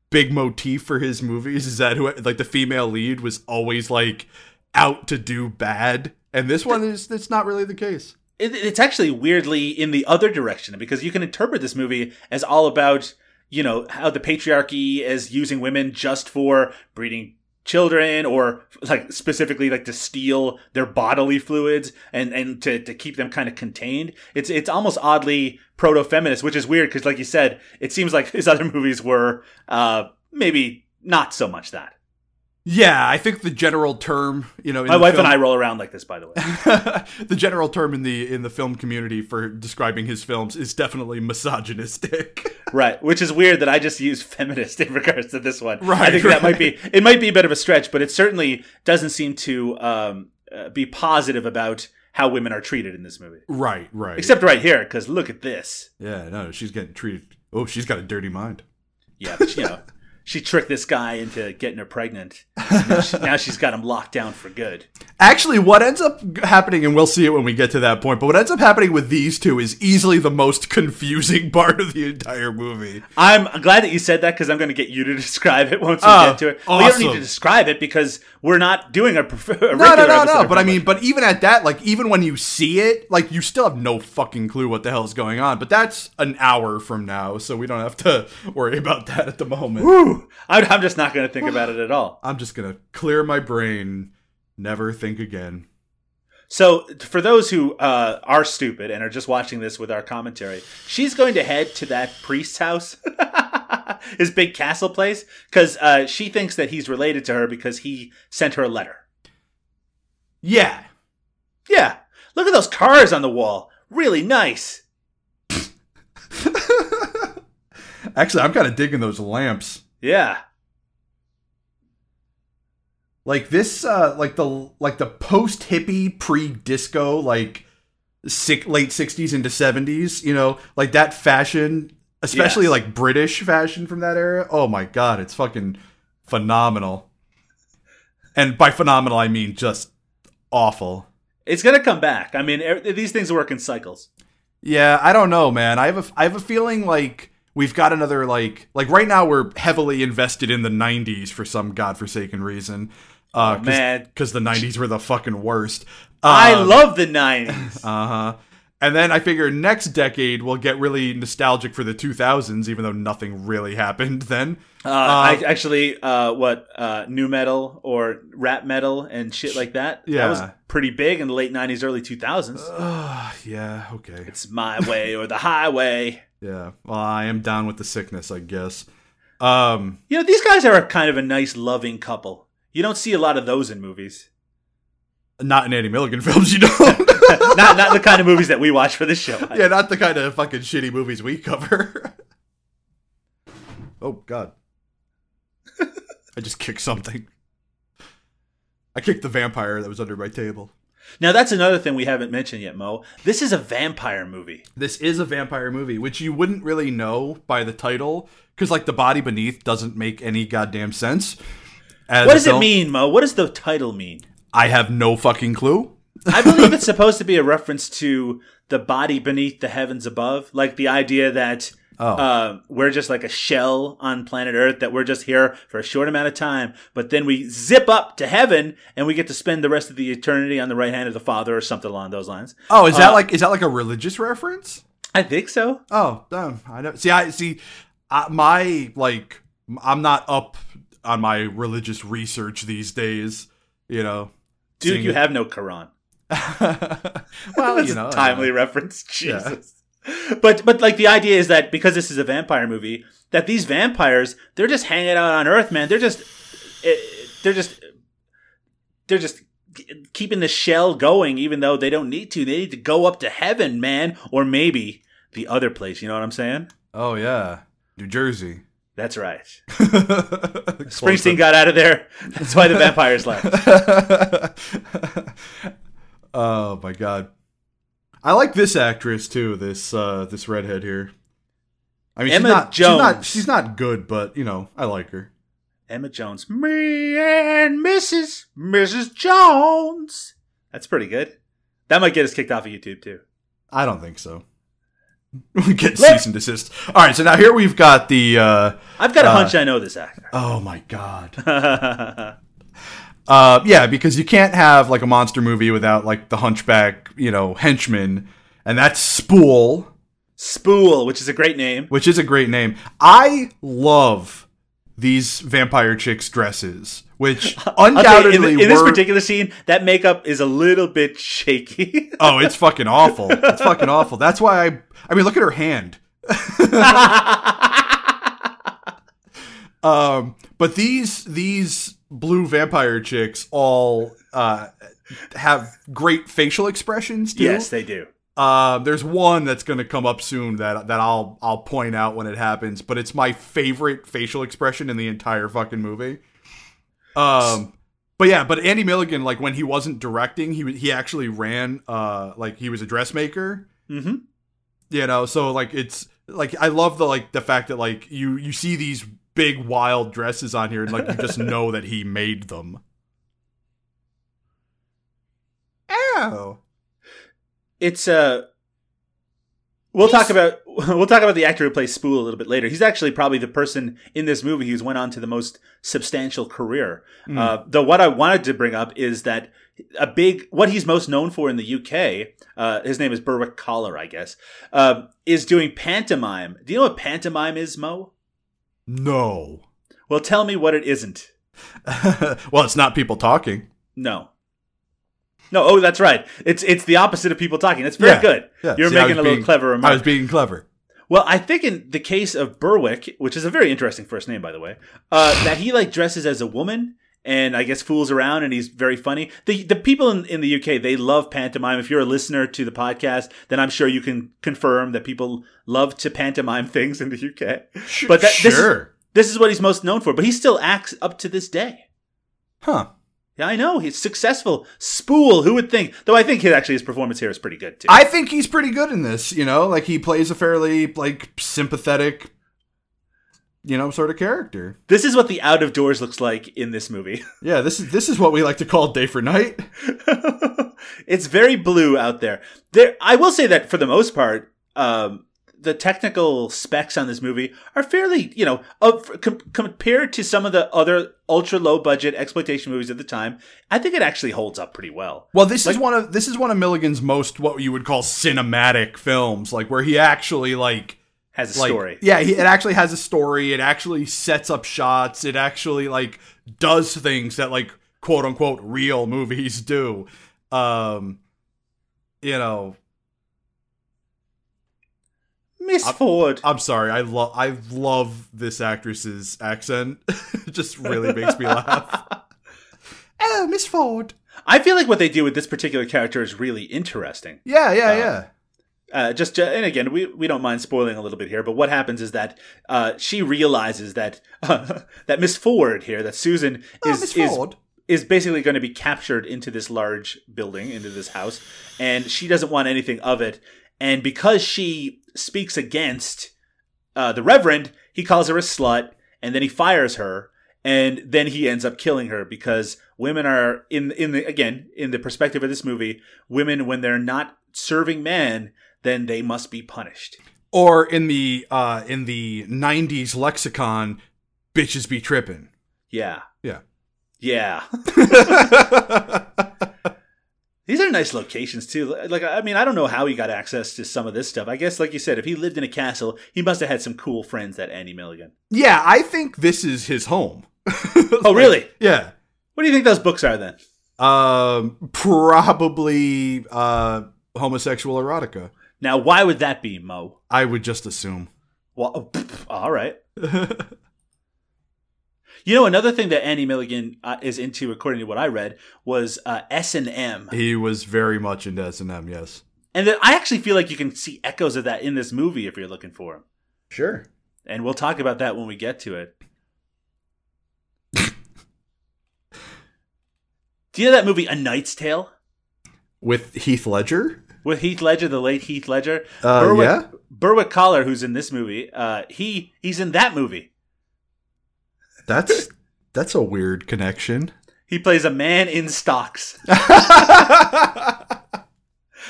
big motif for his movies. Is that who like the female lead was always like out to do bad, and this one is it's not really the case. it, it's actually weirdly in the other direction because you can interpret this movie as all about you know how the patriarchy is using women just for breeding children or like specifically like to steal their bodily fluids and and to, to keep them kind of contained. It's it's almost oddly proto-feminist which is weird because like you said it seems like his other movies were uh maybe not so much that Yeah, I think the general term, you know, in my wife film- and i roll around like this by the way the general term in the in the film community for describing his films is definitely misogynistic. Right, which is weird that I just use feminist in regards to this one. Right, I Right, think that might be it might be a bit of a stretch, but it certainly doesn't seem to um, uh, be positive about how women are treated in this movie. right, right. Except right here, because look at this. yeah, no, she's getting treated. Oh, she's got a dirty mind. Yeah, but, you know, she tricked this guy into getting her pregnant. Now, she, now she's got him locked down for good. Actually, what ends up happening, and we'll see it when we get to that point, but what ends up happening with these two is easily the most confusing part of the entire movie. I'm glad that you said that because I'm going to get you to describe it once we Oh, get to it. Well, you don't need to describe it because we're not doing a, a No, no, no, no. But I mean, but even at that, like, even when you see it, like, you still have no fucking clue what the hell is going on. But that's an hour from now, so we don't have to worry about that at the moment. I'm, I'm just not going to think about it at all. I'm just gonna clear my brain, never think again. So, for those who uh, are stupid and are just watching this with our commentary, she's going to head to that priest's house, his big castle place, because uh, she thinks that he's related to her because he sent her a letter. Yeah. Yeah, look at those cars on the wall. Really nice. Actually, I'm kind of digging those lamps. Yeah. Like this, uh, like the like the post hippie pre disco, like sick late '60s into '70s. You know, like that fashion, especially Yes. like British fashion from that era. Oh my god, it's fucking phenomenal. And by phenomenal, I mean just awful. It's going to come back. I mean, er- these things work in cycles. Yeah, I don't know, man. I have a I have a feeling like we've got another like like right now we're heavily invested in the '90s for some godforsaken reason. Uh, Oh, man. because the '90s were the fucking worst. I Um, love the 90s. Uh huh. And then I figure next decade we'll get really nostalgic for the 2000s, even though nothing really happened then. Uh, I actually, uh, what uh, nu metal or rap metal and shit like that. Yeah. that was pretty big in the late '90s, early 2000s. Uh, yeah, okay. It's my way or the highway. Yeah. Well, I am down with the sickness, I guess. Um, You know, these guys are a kind of a nice, loving couple. You don't see a lot of those in movies. not in Andy Milligan films, you don't. not not the kind of movies that we watch for this show. yeah, not the kind of fucking shitty movies we cover. oh God! I just kicked something. I kicked the vampire that was under my table. Now that's another thing we haven't mentioned yet, Mo. This is a vampire movie. This is a vampire movie, which you wouldn't really know by the title, because like the body beneath doesn't make any goddamn sense. What does it mean, Mo? What does the title mean? I have no fucking clue. I believe it's supposed to be a reference to the body beneath the heavens above, like the idea that Oh. uh, we're just like a shell on planet Earth, that we're just here for a short amount of time, but then we zip up to heaven and we get to spend the rest of the eternity on the right hand of the Father or something along those lines. Oh, is that Uh, like is that like a religious reference? I think so. Oh, damn. I know. See, I see. I, my like, I'm not up on my religious research these days. You know, Dude, seeing you have no Quran. well, you know, a timely reference. Jesus. But but like the idea is that because this is a vampire movie, that these vampires they're just hanging out on Earth, man. They're just eh, they're just they're just keeping the shell going, even though they don't need to. They need to go up to heaven, man, or maybe the other place. You know what I'm saying? Oh yeah, New Jersey. That's right. Springsteen Springsteen got out of there. That's why the vampires left. oh my god. I like this actress too, this uh this redhead here. I mean Emma she's not, she's not Jones. she's not good, but you know, I like her. Emma Jones. Me and Mrs. Mrs. Jones. That's pretty good. That might get us kicked off of YouTube too. I don't think so. We get Let- cease and desist. All right, so now here we've got the uh I've got a Uh, hunch I know this actor. oh my god. Uh yeah, because you can't have like a monster movie without like the hunchback, you know, henchman, and that's Spool. Spool, which is a great name. which is a great name. I love these vampire chicks' dresses, which I'll tell you, undoubtedly in, the- in this particular scene, that makeup is a little bit shaky. oh, it's fucking awful. It's fucking awful. That's why I. I mean, look at her hand. Um, but these these blue vampire chicks all uh have great facial expressions too. yes, they do. Uh, there's one that's gonna come up soon that that I'll I'll point out when it happens, but it's my favorite facial expression in the entire fucking movie. Um, but yeah, but Andy Milligan, like when he wasn't directing, he he actually ran uh like he was a dressmaker, hmm you know. So like it's like I love the like the fact that like you you see these big wild dresses on here and like you just know that he made them. Ow. It's uh We'll talk about we'll talk about the actor who plays Spool a little bit later. He's actually probably the person in this movie who's went on to the most substantial career. Uh, though what I wanted to bring up is that a big what he's most known for in the UK, uh, his name is Berwick Kaler, I guess, uh, is doing pantomime. Do you know what pantomime is, Mo? No. Well, tell me what it isn't. well, it's not people talking. No. No, oh, that's right. It's it's the opposite of people talking. That's very Yeah, good. yeah. You're See, making a was little being- clever remark. I was being clever. Well, I think in the case of Berwick, which is a very interesting first name, by the way, uh, that he like dresses as a woman and I guess fools around and he's very funny. The the people in, in the UK they love pantomime. If you're a listener to the podcast, then I'm sure you can confirm that people love to pantomime things in the UK. But that, this is, sure. this is what he's most known for. But he still acts up to this day. Huh. Yeah, I know he's successful. Spool, who would think? Though I think his, actually his performance here is pretty good too. I think he's pretty good in this, you know, like he plays a fairly like sympathetic you know, sort of character. this is what the out of doors looks like in this movie. Yeah, this is this is what we like to call day for night. it's very blue out there. There, I will say that for the most part, um, the technical specs on this movie are fairly, you know, up, com- compared to some of the other ultra low budget exploitation movies at the time. I think it actually holds up pretty well. Well, this is one of this is one of Milligan's most what you would call cinematic films, like where he actually like Has a like story. yeah, he, it actually has a story. It actually sets up shots. It actually like does things that like quote unquote real movies do. Um, you know, Miss Ford. I'm sorry. I love I love this actress's accent. it just really makes me laugh. oh, Miss Ford. I feel like what they do with this particular character is really interesting. Yeah, yeah, Uh, yeah. Uh, just uh, and again, we we don't mind spoiling a little bit here, but what happens is that uh, she realizes that that Miss Ford here, that Susan Oh, is is is basically going to be captured into this large building, into this house, and she doesn't want anything of it. And because she speaks against uh, the Reverend, he calls her a slut, and then he fires her, and then he ends up killing her because women are in in the again in the perspective of this movie, women when they're not serving men, then they must be punished. Or in the uh in the '90s lexicon, bitches be tripping. Yeah, Yeah. yeah. These are nice locations too. Like, I mean, I don't know how he got access to some of this stuff. I guess, like you said, if he lived in a castle, he must have had some cool friends. That Andy Milligan. yeah, I think this is his home. Oh, really? Yeah. What do you think those books are then? Um, probably uh, homosexual erotica. Now, why would that be, Mo? I would just assume. Well, oh, pff, all right. You know, another thing that Andy Milligan uh, is into, according to what I read, was uh, S and M, he was very much into S and M. Yes. and that I actually feel like you can see echoes of that in this movie if you're looking for them. Sure. And we'll talk about that when we get to it. Do you know that movie A Knight's Tale With Heath Ledger. With Heath Ledger, the late Heath Ledger? Uh, Berwick, yeah. Berwick Kaler, who's in this movie, uh, he he's in that movie. That's that's a weird connection. He plays a man in stocks.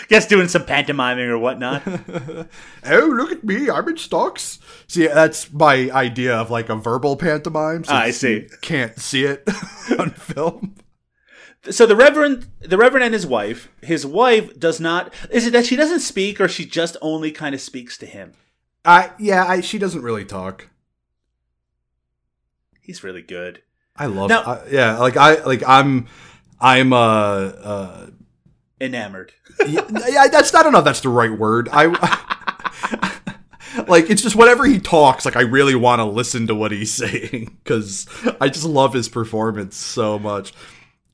Guess doing some pantomiming or whatnot. oh, look at me! I'm in stocks. See, that's my idea of like a verbal pantomime. Ah, I see. Can't see it on film. So the Reverend, the Reverend and his wife, his wife does not. Is it that she doesn't speak, or she just only kind of speaks to him? I yeah. I she doesn't really talk. He's really good. I love. Now- I- yeah, like I like I'm. I'm uh uh. Enamored. yeah, yeah, that's I don't know if that's the right word. I like it's just whenever he talks, like I really want to listen to what he's saying because I just love his performance so much.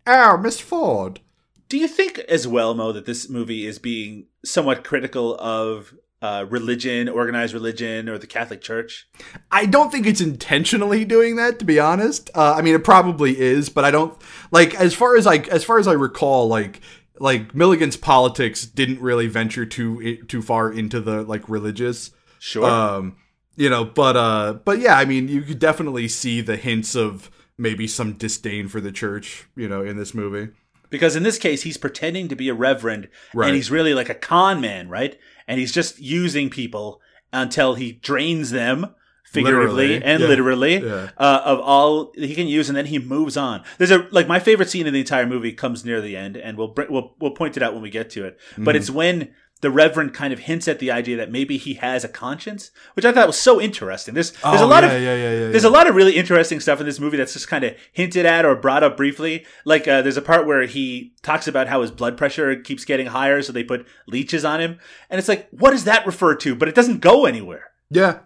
Oh, Miss Ford. Do you think as well, Mo, that this movie is being somewhat critical of uh, religion, organized religion, or the Catholic Church? I don't think it's intentionally doing that, to be honest. Uh, I mean, it probably is, but I don't like as far as I as far as I recall, like like Milligan's politics didn't really venture too too far into the like religious. Sure. Um, you know, but uh, but yeah, I mean, you could definitely see the hints of maybe some disdain for the church, you know, in this movie. because in this case, he's pretending to be a reverend, Right. and he's really like a con man, right? And he's just using people until he drains them. Figuratively Literally, and yeah. literally Yeah. uh, of all he can use, and then he moves on. There's a like my favorite scene in the entire movie comes near the end, and we'll we'll we'll point it out when we get to it. But it's when the Reverend kind of hints at the idea that maybe he has a conscience, which I thought was so interesting. There's there's a Oh, lot yeah, of yeah, yeah, yeah, there's yeah. a lot of really interesting stuff in this movie that's just kind of hinted at or brought up briefly. Like uh, there's a part where he talks about how his blood pressure keeps getting higher, so they put leeches on him, and it's like, what does that refer to? But it doesn't go anywhere. Yeah.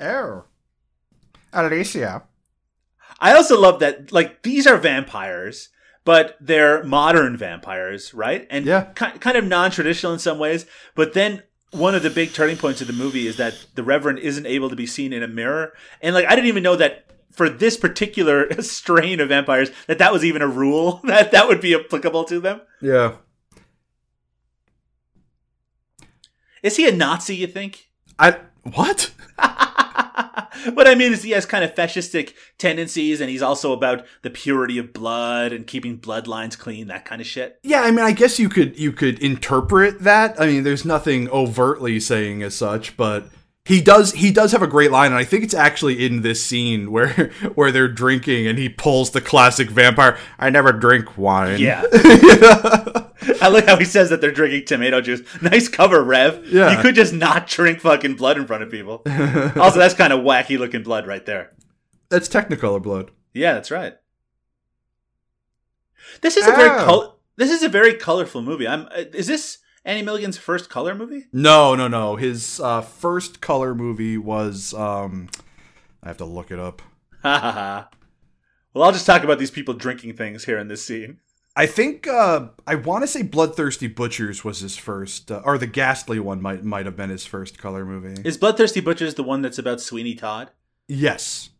Oh, Alicia. I also love that like these are vampires, but they're modern vampires, right? And Yeah. ki- kind of non-traditional in some ways. But then one of the big turning points of the movie is that the Reverend isn't able to be seen in a mirror, and like I didn't even know that for this particular strain of vampires that that was even a rule that that would be applicable to them. Yeah. Is he a Nazi? You think? I what? what I mean is he has kind of fascistic tendencies, and he's also about the purity of blood and keeping bloodlines clean, that kind of shit. Yeah, I mean, I guess you could you could interpret that. I mean, there's nothing overtly saying as such, but he does he does have a great line, and I think it's actually in this scene where where they're drinking, and he pulls the classic vampire. I never drink wine. Yeah. I like how he says that they're drinking tomato juice. Nice cover, Rev. Yeah. You could just not drink fucking blood in front of people. also, that's kind of wacky looking blood right there. that's Technicolor blood. Yeah, that's right. This is a very col- this is a very colorful movie. I'm uh, is this Andy Milligan's first color movie? No, no, no. His uh, first color movie was um, I have to look it up. Ha ha ha. Well, I'll just talk about these people drinking things here in this scene. I think uh, I want to say Bloodthirsty Butchers was his first, uh, or the Ghastly one might might have been his first color movie. Is Bloodthirsty Butchers the one that's about Sweeney Todd? yes,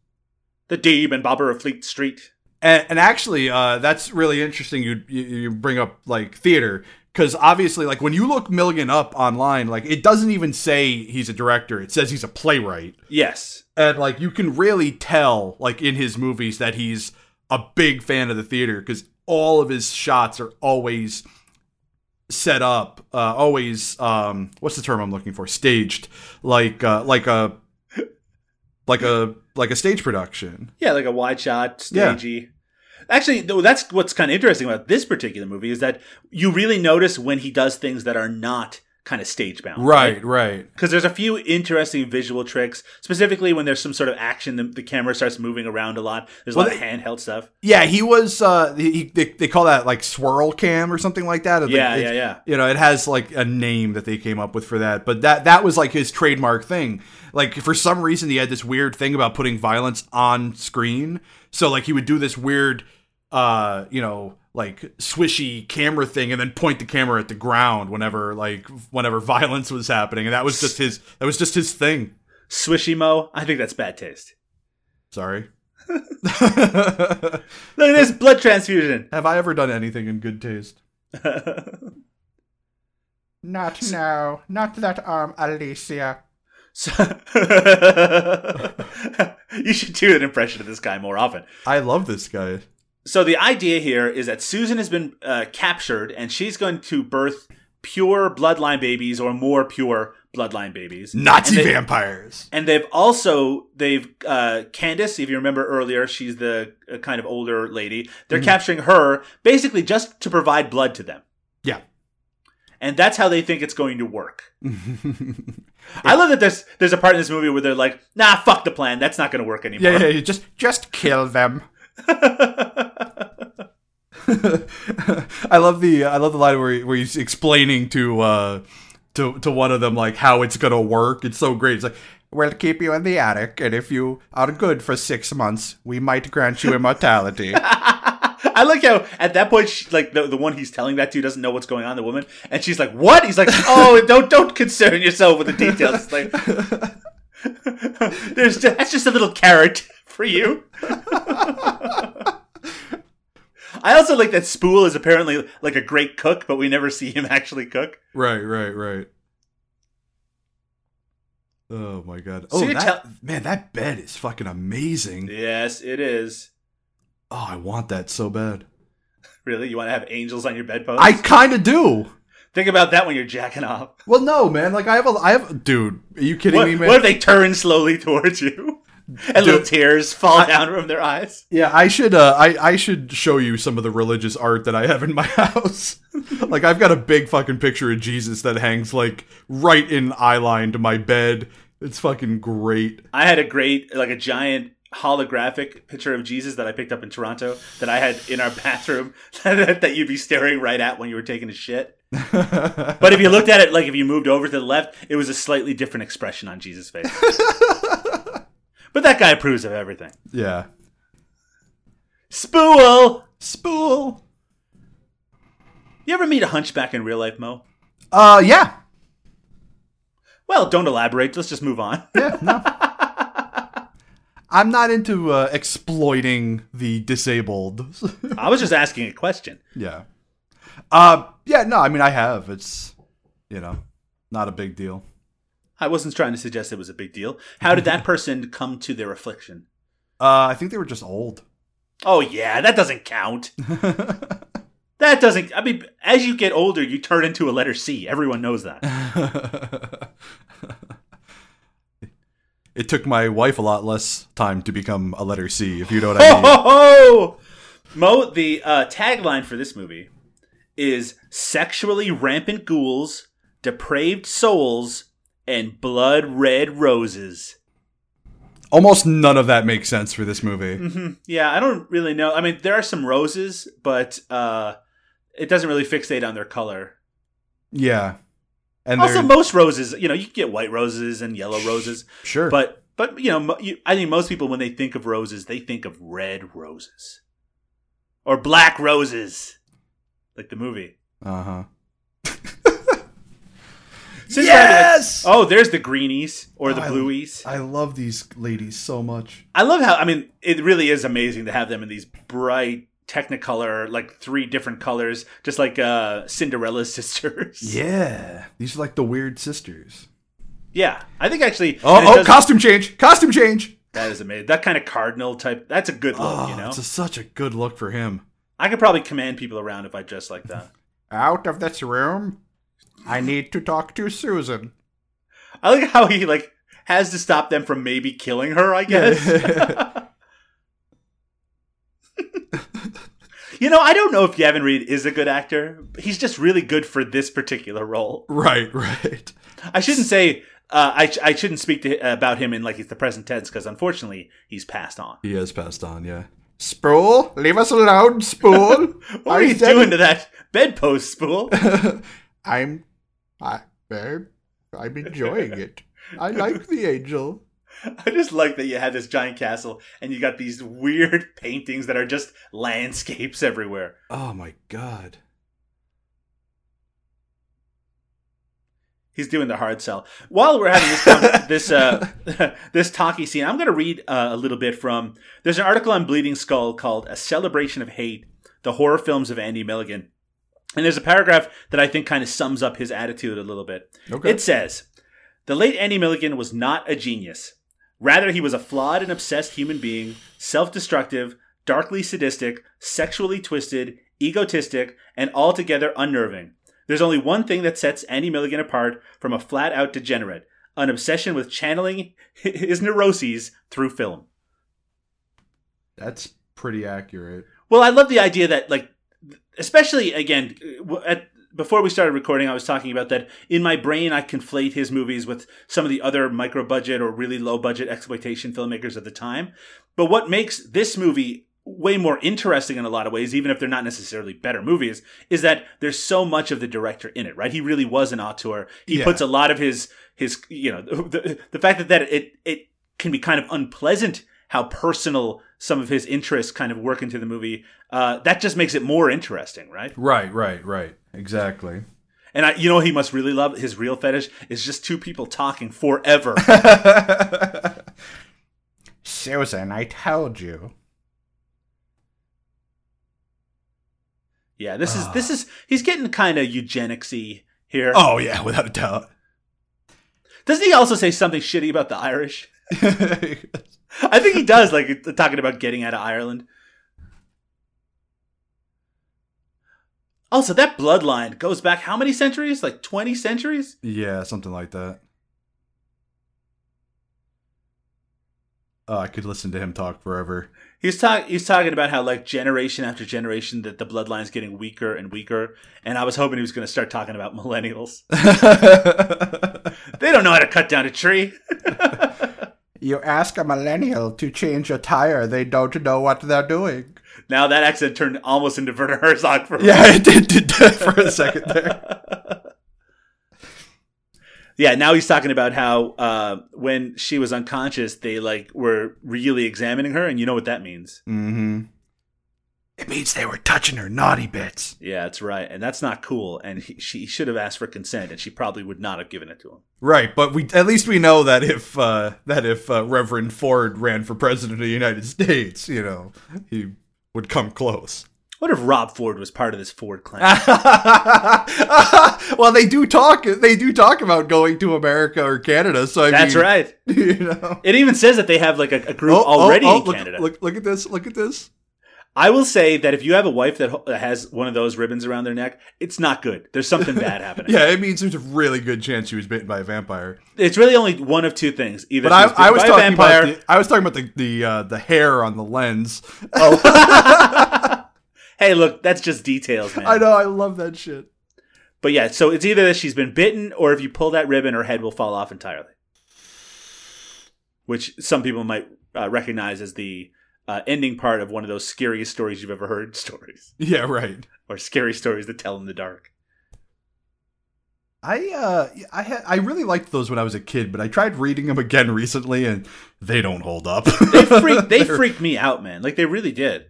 The demon barber of Fleet Street. and, and actually, uh, that's really interesting. You, you you bring up like theater because obviously, like when you look Milligan up online, like it doesn't even say he's a director; it says he's a playwright, Yes. and like you can really tell, like in his movies, that he's a big fan of the theater because all of his shots are always set up uh always um what's the term i'm looking for? Staged. Like uh like a like a like a stage production. Yeah, like a wide shot, Yeah. Actually, though, that's what's kind of interesting about this particular movie is that you really notice when he does things that are not kind of stage bound. Right, right. Because there's a few interesting visual tricks, specifically when there's some sort of action, the, the camera starts moving around a lot. There's a Well, lot of handheld stuff. Yeah, he was. Uh, he, they, they call that like swirl cam or something like that. Yeah, It- yeah, yeah. You know, it has like a name that they came up with for that. But that that was like his trademark thing. Like for some reason, he had this weird thing about putting violence on screen. So like he would do this weird, uh, you know, like swishy camera thing, and then point the camera at the ground whenever like whenever violence was happening, and that was just his. That was just his thing. Swishy Mo, I think that's bad taste. Sorry. Look at this blood transfusion. Have I ever done anything in good taste? Not now. Not that arm, Alicia. So- you should do an impression of this guy more often. I love this guy. So the idea here is that Susan has been uh, captured, and she's going to birth pure bloodline babies or more pure bloodline babies. Nazi And they- vampires. And they've also they've uh, Candace, if you remember earlier, she's the uh, kind of older lady. They're capturing her basically just to provide blood to them, Yeah. and that's how they think it's going to work. I love that there's there's a part in this movie where they're like, "Nah, fuck the plan. That's not going to work anymore." Yeah, yeah, yeah, just just kill them. I love the I love the line where he, where he's explaining to uh to to one of them like how it's gonna work. It's so great. It's like we'll keep you in the attic, and if you are good for six months, we might grant you immortality. I like how at that point, she, like the, the one he's telling that to doesn't know what's going on. The woman, and she's like, "What?" He's like, "Oh, don't don't concern yourself with the details." It's like, there's that's just a little carrot for you. I also like that Spool is apparently like a great cook, but we never see him actually cook. right, right, right. Oh my god! Oh, you're that, man, that bed is fucking amazing. Yes, it is. Oh, I want that so bad. Really, you want to have angels on your bedpost? I kind of do. think about that when you're jacking off. Well, no, man. Like I have a, I have, dude. Are you kidding What, me, man? what if they turn slowly towards you and little tears fall down from their eyes? Yeah, I should. Uh, I I should show you some of the religious art that I have in my house. like I've got a big fucking picture of Jesus that hangs like right in eye line to my bed. It's fucking great. I had a great, like a giant holographic picture of Jesus that I picked up in Toronto that I had in our bathroom that, that you'd be staring right at when you were taking a shit. But if you looked at it, like if you moved over to the left, it was a slightly different expression on Jesus' face. But that guy approves of everything. Yeah. Spool! Spool. You ever meet a hunchback in real life, Mo? Uh, yeah. Well, don't elaborate. Let's just move on. Yeah. No. I'm not into uh, exploiting the disabled. I was just asking a question. yeah. Uh, yeah. No, I mean I have. It's you know not a big deal. I wasn't trying to suggest it was a big deal. How did that person come to their affliction? Uh, I think they were just old. Oh yeah, that doesn't count. That doesn't. I mean, as you get older, you turn into a letter C. Everyone knows that. it took my wife a lot less time to become a letter C, if you know what I mean. ho ho! Mo, the uh, tagline for this movie is "sexually rampant ghouls, depraved souls, and blood red roses." Almost none of that makes sense for this movie. hmm Yeah, I don't really know. I mean, there are some roses, but uh, it doesn't really fixate on their color. Yeah. And Also, they're most roses, you know, you can get white roses and yellow roses. sure. But but you know, you, I think most people when they think of roses, they think of red roses or black roses, like the movie. uh-huh. Since we're having, like- Yes! oh, there's the greenies or the I- blueies. I love these ladies so much. I love how I mean, it really is amazing to have them in these bright Technicolor, like three different colors, just like uh, Cinderella's sisters. Yeah. These are like the weird sisters. Yeah, I think actually. Oh, oh, does- costume change. Costume change. that is amazing. That kind of cardinal type. That's a good look. Oh, you know, it's a, such a good look for him. I could probably command people around if I dress like that. Out of this room. I need to talk to Susan. I like how he like has to stop them from maybe killing her. I guess. You know, I don't know if Gavin Reed is a good actor. He's just really good for this particular role. Right, right. I shouldn't say. Uh, I I shouldn't speak to about him in like it's the present tense because unfortunately he's passed on. He has passed on, yeah. Spool, leave us alone, Spool. What are you doing to that bedpost spool? I'm, I, I'm enjoying it. I like the angel. I just like that you had this giant castle and you got these weird paintings that are just landscapes everywhere. Oh my god. He's doing the hard sell. While we're having this this uh, this talkie scene, I'm going to read uh, a little bit from. There's an article on Bleeding Skull called "A Celebration of Hate: The Horror Films of Andy Milligan," and there's a paragraph that I think kind of sums up his attitude a little bit. Okay. It says, "The late Andy Milligan was not a genius. Rather, he was a flawed and obsessed human being, self-destructive, darkly sadistic, sexually twisted, egotistic, and altogether unnerving." There's only one thing that sets Andy Milligan apart from a flat out degenerate an obsession with channeling his neuroses through film. That's pretty accurate. Well, I love the idea that, like, especially again, at, before we started recording, I was talking about that in my brain, I conflate his movies with some of the other micro budget or really low budget exploitation filmmakers of the time. But what makes this movie way more interesting in a lot of ways, even if they're not necessarily better movies, is that there's so much of the director in it, right? He really was an auteur. He Yeah. puts a lot of his his you know the, the fact that, that it it can be kind of unpleasant how personal some of his interests kind of work into the movie. Uh, that just makes it more interesting, right? Right, right, right. Exactly. And I, you know, he must really love his real fetish is just two people talking forever. Susan, I told you. yeah, this is this is he's getting kind of eugenicsy here. Oh yeah, without a doubt. Doesn't he also say something shitty about the Irish? I think he does, like talking about getting out of Ireland. Also, that bloodline goes back how many centuries? Like 20 centuries? yeah, something like that. Oh, I could listen to him talk forever. He's talk he's talking about how like generation after generation that the bloodline's getting weaker and weaker. And I was hoping he was gonna start talking about millennials. They don't know how to cut down a tree. you ask a millennial to change a tire, they don't know what they're doing. now that accent turned almost into Werner Herzog for. Yeah, it did, did for a second there. Yeah, now he's talking about how uh, when she was unconscious, they like were really examining her, and you know what that means. Mm-hmm. It means they were touching her naughty bits. Yeah, that's right, and that's not cool. And he, she should have asked for consent, and she probably would not have given it to him. Right, but we at least we know that if uh, that if uh, Reverend Ford ran for president of the United States, you know, he would come close. What if Rob Ford was part of this Ford clan? well, they do talk. They do talk about going to America or Canada. So I that's mean, right. You know, It even says that they have like a, a group Oh, oh, already oh, in look, Canada. Look, look at this. Look at this. I will say that if you have a wife that has one of those ribbons around their neck, it's not good. There's something bad happening. Yeah, it means there's a really good chance she was bitten by a vampire. It's really only one of two things. Either But I, was I was by a talking vampire. about the, I was talking about the the uh, the hair on the lens. Oh. hey, look, that's just details, man. I know. I love that shit. But yeah, so it's either that she's been bitten or if you pull that ribbon, her head will fall off entirely. Which some people might uh, recognize as the uh, ending part of one of those scariest stories you've ever heard stories, Yeah, right. or scary stories that tell in the dark. I uh I had I really liked those when I was a kid, but I tried reading them again recently, and they don't hold up. They freak, they freaked me out, man. Like they really did.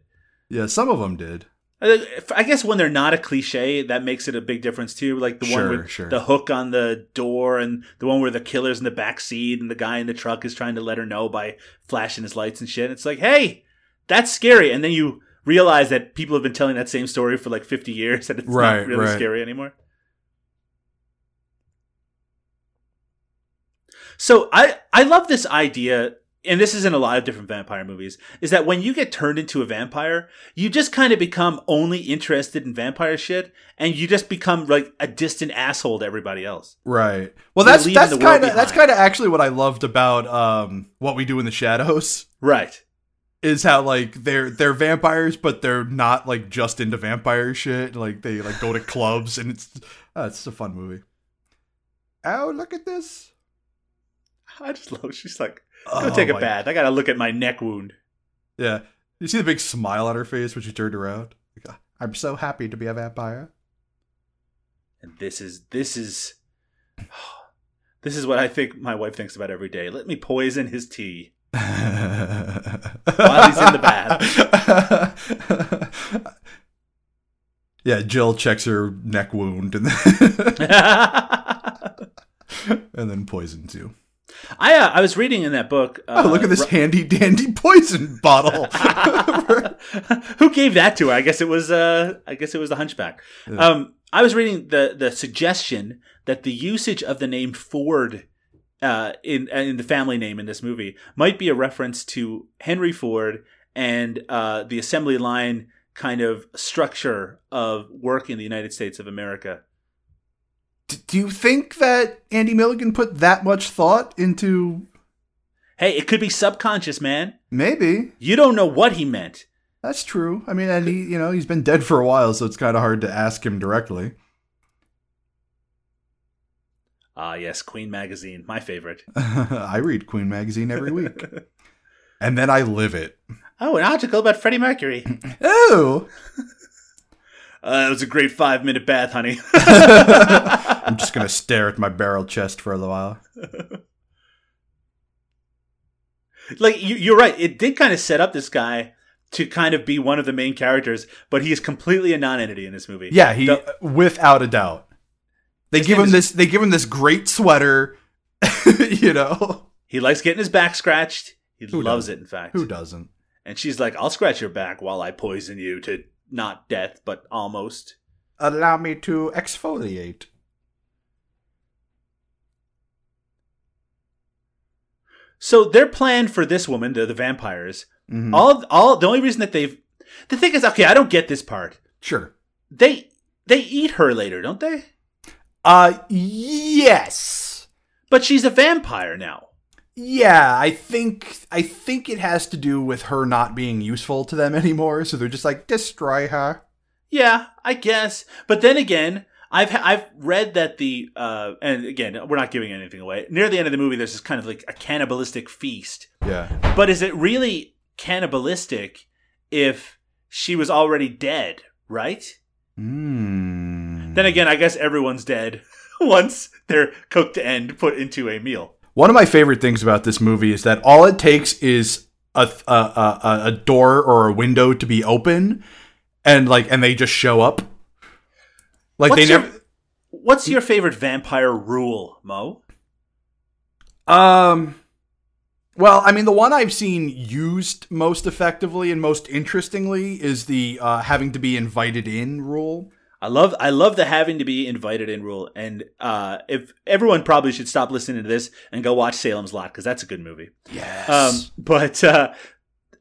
Yeah, some of them did. I I guess when they're not a cliche, that makes it a big difference too. Like the Sure, one with sure. the hook on the door, and the one where the killer's in the back seat, and the guy in the truck is trying to let her know by flashing his lights and shit. It's like, hey, that's scary, and then you realize that people have been telling that same story for like fifty years, and it's Right, not really right. scary anymore. So I I love this idea, and this is in a lot of different vampire movies, is that when you get turned into a vampire, you just kind of become only interested in vampire shit, and you just become like a distant asshole to everybody else. Right. Well, that's that's kind of that's kind of actually what I loved about um what we do in the shadows. Right. Is how like they're they're vampires, but they're not like just into vampire shit. Like they like go to clubs and it's uh, it's a fun movie. Oh, look at this! I just love. She's like, go Oh, take a my- bath. I gotta look at my neck wound. Yeah, you see the big smile on her face when she turned around. Like, I'm so happy to be a vampire. And this is this is this is what I think my wife thinks about every day. Let me poison his tea. While he's in the bath. yeah, Jill checks her neck wound and then, and then poisons you. uh, I was reading in that book. Uh, Oh, look at this handy dandy poison bottle. Who gave that to her? I guess it was. Uh, I guess it was the Hunchback. Um, I was reading the the suggestion that the usage of the name Ford uh, in in the family name in this movie might be a reference to Henry Ford and uh, the assembly line kind of structure of work in the United States of America. D- Do you think that Andy Milligan put that much thought into? Hey, it could be subconscious, man. Maybe You don't know what he meant. that's true. I mean, and he, you know, he's been dead for a while, so it's kind of hard to ask him directly. Ah, yes, Queen magazine, my favorite. I read Queen magazine every week, and then I live it. Oh, an article about Freddie Mercury. Oh, Uh, it was a great five minute bath, honey. I'm just gonna stare at my barrel chest for a little while. like you, you're right. It did kind of set up this guy to kind of be one of the main characters, but he is completely a non-entity in this movie. Yeah, he The- without a doubt. They His give him is- this. They give him this great sweater. you know he likes getting his back scratched. He Who loves doesn't? it, in fact. who doesn't? And she's like, "I'll scratch your back while I poison you to not death, but almost." Allow me to exfoliate. So their plan for this woman, the, the vampires, Mhm. all all the only reason that they've the thing is, okay, I don't get this part. Sure. They they eat her later, don't they? Uh, yes. But she's a vampire now. Yeah, I think I think it has to do with her not being useful to them anymore. So they're just like destroy her. Yeah, I guess. But then again, I've I've read that the uh, and again, we're not giving anything away. Near the end of the movie, there's this kind of like a cannibalistic feast. Yeah. But is it really cannibalistic if she was already dead? Right? Mm. Then again, I guess everyone's dead once they're cooked and put into a meal. One of my favorite things about this movie is that all it takes is a a, a, a door or a window to be open, and like and they just show up. Like What's they your- never. What's your favorite vampire rule, Mo? Um. Well, I mean, the one I've seen used most effectively and most interestingly is the uh, having to be invited in rule. I love I love the having to be invited in rule, and uh, if everyone probably should stop listening to this and go watch Salem's Lot because that's a good movie. Yes. Um, but uh,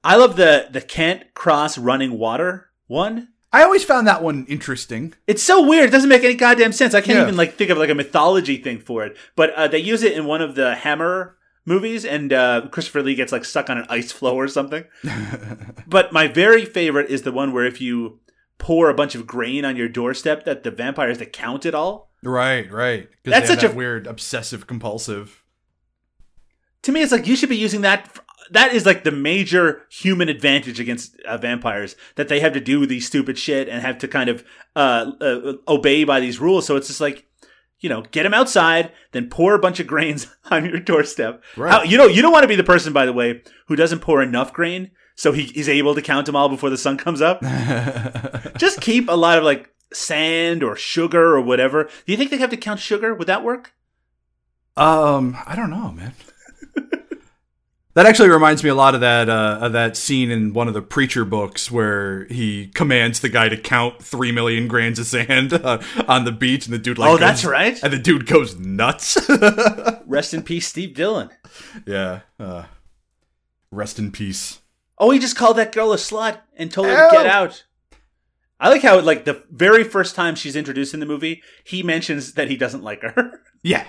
I love the the can't cross running water one. I always found that one interesting. It's so weird; it doesn't make any goddamn sense. I can't Yeah. even like think of like a mythology thing for it. But uh, they use it in one of the Hammer movies, and uh, Christopher Lee gets like stuck on an ice floe or something. but my very favorite is the one where if you pour a bunch of grain on your doorstep, that the vampire has to count it all. Right, right. That's such that a- weird obsessive compulsive. to me, it's like you should be using that. That is like the major human advantage against uh, vampires that they have to do these stupid shit and have to kind of uh, uh, obey by these rules. So it's just like, you know, get them outside, then pour a bunch of grains on your doorstep. Right. How- you know, you don't want to be the person, by the way, who doesn't pour enough grain so he, he's able to count them all before the sun comes up. just keep a lot of like sand or sugar or whatever. Do you think they have to count sugar? Would that work? Um, I don't know, man. that actually reminds me a lot of that uh, of that scene in one of the preacher books where he commands the guy to count three million grains of sand uh, on the beach, and the dude like Oh, goes- that's right. and the dude goes nuts. Rest in peace, Steve Dillon. yeah. Uh, rest in peace. Oh, he just called that girl a slut and told her Ow. to get out. I like how, like, the very first time she's introduced in the movie, he mentions that he doesn't like her. Yeah.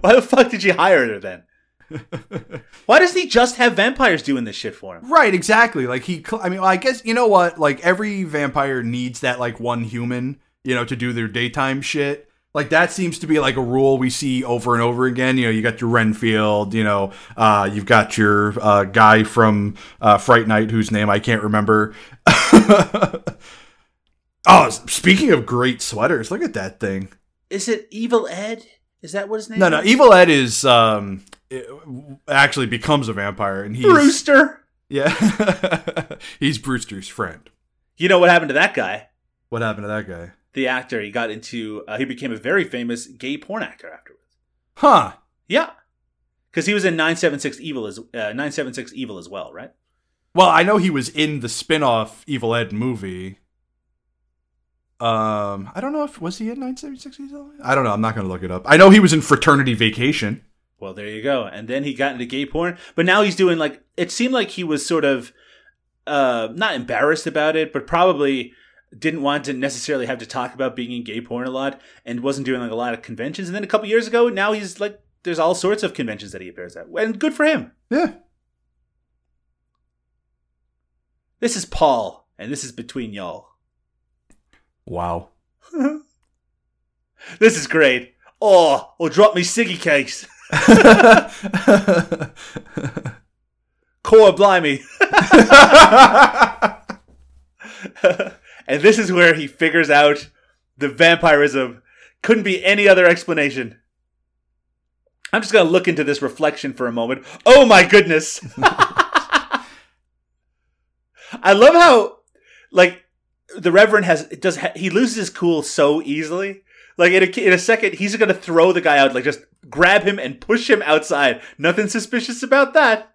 Why the fuck did you hire her then? Why doesn't he just have vampires doing this shit for him? Right, exactly. Like he, I mean, I guess you know what? Like every vampire needs that like one human, you know, to do their daytime shit. Like that seems to be like a rule we see over and over again. You know, you got your Renfield. You know, uh, you've got your uh, guy from uh, Fright Night whose name I can't remember. oh, speaking of great sweaters, look at that thing. Is it Evil Ed? Is that what his name No, is? no, Evil Ed is um, actually becomes a vampire, and he's Brewster. Yeah, he's Brewster's friend. You know what happened to that guy? What happened to that guy? The actor. He got into. Uh, he became a very famous gay porn actor afterwards. Huh? Yeah, because he was in nine seven six Evil as uh, nine seven six Evil as well, right? Well, I know he was in the spin-off Evil Ed movie. Um, I don't know if was he in 976 Evil I don't know. I'm not going to look it up. I know he was in Fraternity Vacation. Well, there you go. And then he got into gay porn, but now he's doing like it seemed like he was sort of uh not embarrassed about it, but probably didn't want to necessarily have to talk about being in gay porn a lot and wasn't doing like a lot of conventions. And then a couple years ago, now he's like there's all sorts of conventions that he appears at. And good for him. Yeah. This is Paul, and this is between y'all. Wow. This is great. Oh, or drop me ciggy cakes. Core blimey. and this is where he figures out the vampirism. Couldn't be any other explanation. I'm just going to look into this reflection for a moment. Oh my goodness. I love how, like, the Reverend has does he loses his cool so easily. Like in a, in a second, he's gonna throw the guy out, like just grab him and push him outside. Nothing suspicious about that.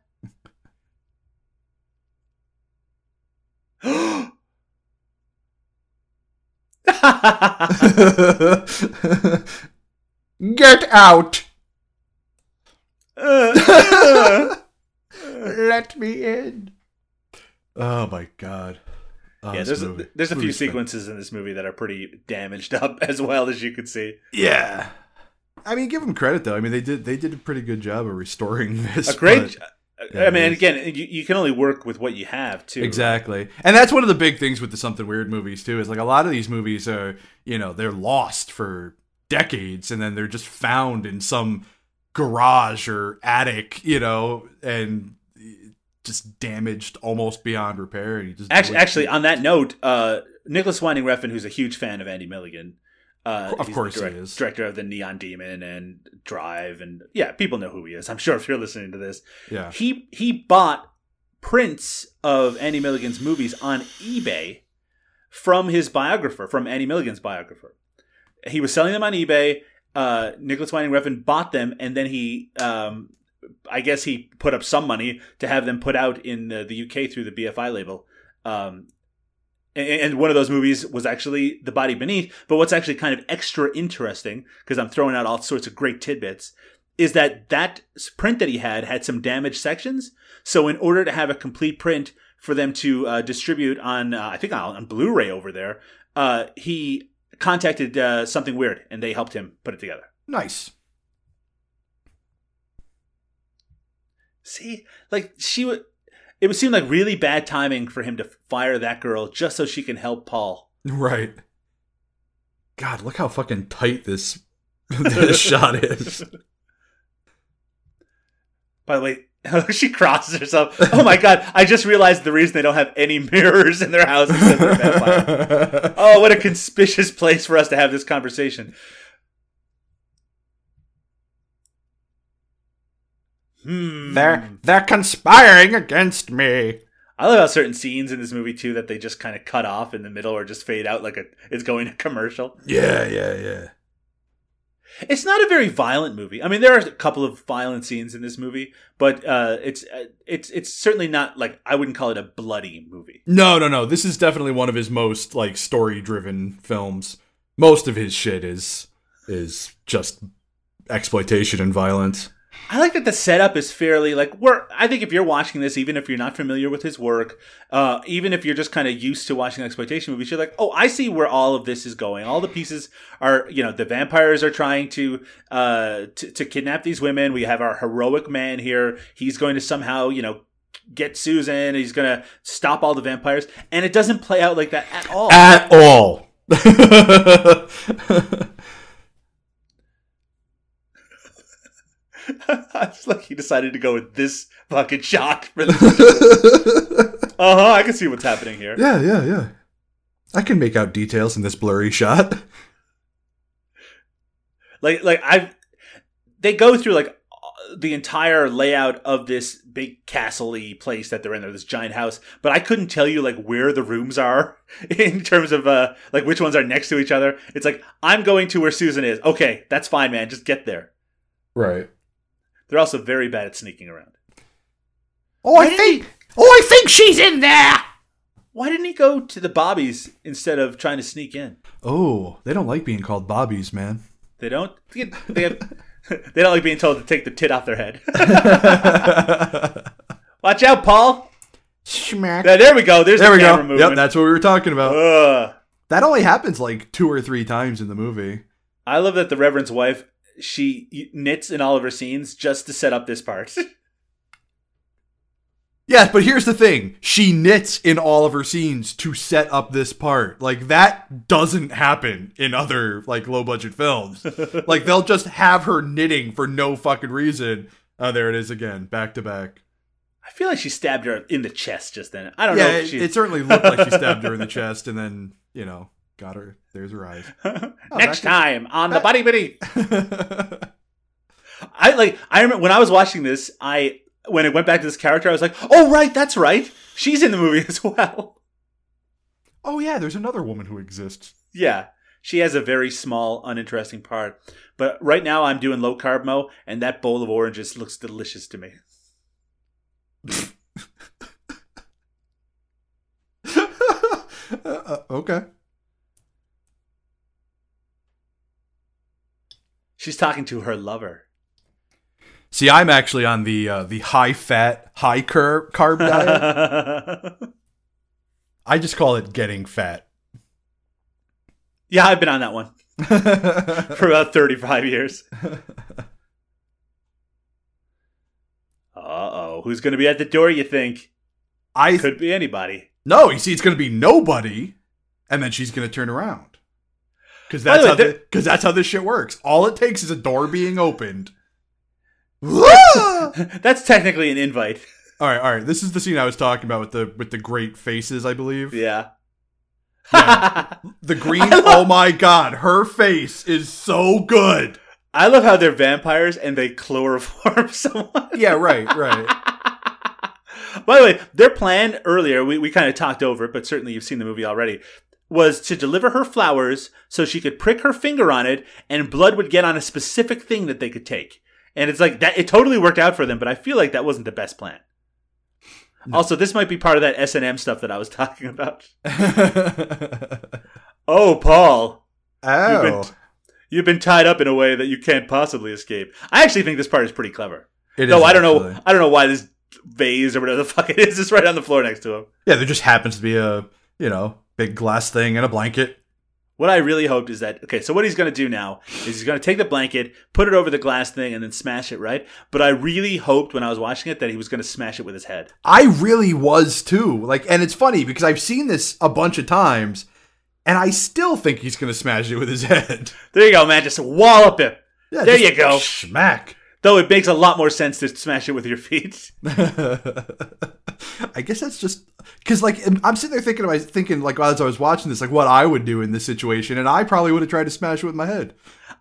Get out. Let me in. Oh my god. Oh, yeah, this there's a, there's a few movie's sequences in this movie that are pretty damaged up, as well as you can see. Yeah. I mean, give them credit though. I mean, they did they did a pretty good job of restoring this. A great. but- I mean, is. again, you, you can only work with what you have too. Exactly. And that's one of the big things with the something weird movies too is like a lot of these movies are, you know, they're lost for decades and then they're just found in some garage or attic, you know, and just damaged almost beyond repair and you just Actually, actually, on that note, uh, Nicolas Winding Refn, who's a huge fan of Andy Milligan, uh, Of course the he is. director of the Neon Demon and Drive, and yeah, people know who he is. I'm sure if you're listening to this, yeah. he he bought prints of Andy Milligan's movies on eBay from his biographer, from Andy Milligan's biographer. He was selling them on eBay. Uh, Nicolas Winding Refn bought them, and then he, um, I guess, he put up some money to have them put out in the, the UK through the BFI label. Um, and, one of those movies was actually The Body Beneath. But what's actually kind of extra interesting, because I'm throwing out all sorts of great tidbits, is that that print that he had had some damaged sections. So in order to have a complete print for them to uh, distribute on, uh, I think on, on Blu-ray over there, uh, he contacted uh, Something Weird, and they helped him put it together. Nice. See, like she would. It would seem like really bad timing for him to fire that girl just so she can help Paul. Right. God, look how fucking tight this this shot is. By the way, she crosses herself. Oh my god! I just realized the reason they don't have any mirrors in their house is because they're vampires. Oh, what a conspicuous place for us to have this conversation. Hmm. they're they're conspiring against me. I love how certain scenes in this movie too that they just kind of cut off in the middle or just fade out like a it's going to commercial. Yeah, yeah, yeah. It's not a very violent movie. I mean, there are a couple of violent scenes in this movie, but uh, it's uh, it's it's certainly not like I wouldn't call it a bloody movie. No, no, no. This is definitely one of his most like story-driven films. Most of his shit is is just exploitation and violence. I like that the setup is fairly like we're. I think if you're watching this, even if you're not familiar with his work, uh, even if you're just kind of used to watching exploitation movies, you're like, oh, I see where all of this is going. All the pieces are, you know, the vampires are trying to uh to, to kidnap these women. We have our heroic man here. He's going to somehow, you know, get Susan. He's going to stop all the vampires, and it doesn't play out like that at all. At all. it's like he decided to go with this fucking shot for this. uh huh. I can see what's happening here. yeah, yeah, yeah. I can make out details in this blurry shot. Like, like I, they go through like the entire layout of this big castle-y place that they're in, or this giant house. But I couldn't tell you like where the rooms are in terms of uh like which ones are next to each other. It's like I'm going to where Susan is. Okay, that's fine, man. Just get there. Right. They're also very bad at sneaking around. Oh, I think. Oh, I think she's in there. Why didn't he go to the Bobbies instead of trying to sneak in? Oh, they don't like being called bobbies, man. They don't. They, they, have, they don't like being told to take the tit off their head. Watch out, Paul. Schmack. Yeah, there we go. There's There the we camera go. movement. Yep, that's what we were talking about. Ugh. That only happens like two or three times in the movie. I love that the Reverend's wife she knits in all of her scenes just to set up this part. Yeah, but here's the thing. She knits in all of her scenes to set up this part. Like that doesn't happen in other like low budget films. like they'll just have her knitting for no fucking reason. Oh, there it is again, back to back. I feel like she stabbed her in the chest just then. I don't know. Yeah, If it, it certainly looked like she stabbed her in the chest and then, you know, got her. There's her eyes. Next back time on the Buddy Bitty. I like. I remember when I was watching this. I when it went back to this character, I was like, "Oh right, that's right. She's in the movie as well." oh yeah, there's another woman who exists. Yeah, she has a very small, uninteresting part. But right now, I'm doing low carb mo, and that bowl of oranges looks delicious to me. Uh, okay. She's talking to her lover. See, I'm actually on the uh, the high fat, high carb carb diet. I just call it getting fat. yeah, I've been on that one for about 35 years. Uh oh, who's going to be at the door? You think I could be anybody. no. You see, it's going to be nobody, and then she's going to turn around because that's how because that's how this shit works. All it takes is a door being opened. That's technically an invite. right, all right. This is the scene I was talking about with the with the great faces. I believe Yeah. the green. oh my god, her face is so good. I love how they're vampires and they chloroform someone. Yeah, right, right. By the way, their plan earlier, we, we kind of talked over it, but certainly you've seen the movie already, was to deliver her flowers so she could prick her finger on it and blood would get on a specific thing that they could take. And it's like that, it totally worked out for them, but I feel like that wasn't the best plan. Also, this might be part of that S&M stuff that I was talking about. Oh, Paul. oh, You've been, you've been tied up in a way that you can't possibly escape. I actually think this part is pretty clever. It No, is I don't know. I don't know why this vase or whatever the fuck it is is right on the floor next to him. Yeah, there just happens to be a you know big glass thing and a blanket. What I really hoped is that okay. So what he's going to do now is he's going to take the blanket, put it over the glass thing, and then smash it. Right. But I really hoped when I was watching it that he was going to smash it with his head. I really was too. Like, and it's funny because I've seen this a bunch of times, and I still think he's gonna smash it with his head. There you go, man. Just wallop it. Yeah, There you go. Smack. Though it makes a lot more sense to smash it with your feet. I guess that's just because, like, I'm sitting there thinking, about thinking, like, as I was watching this, like, what I would do in this situation, and I probably would have tried to smash it with my head.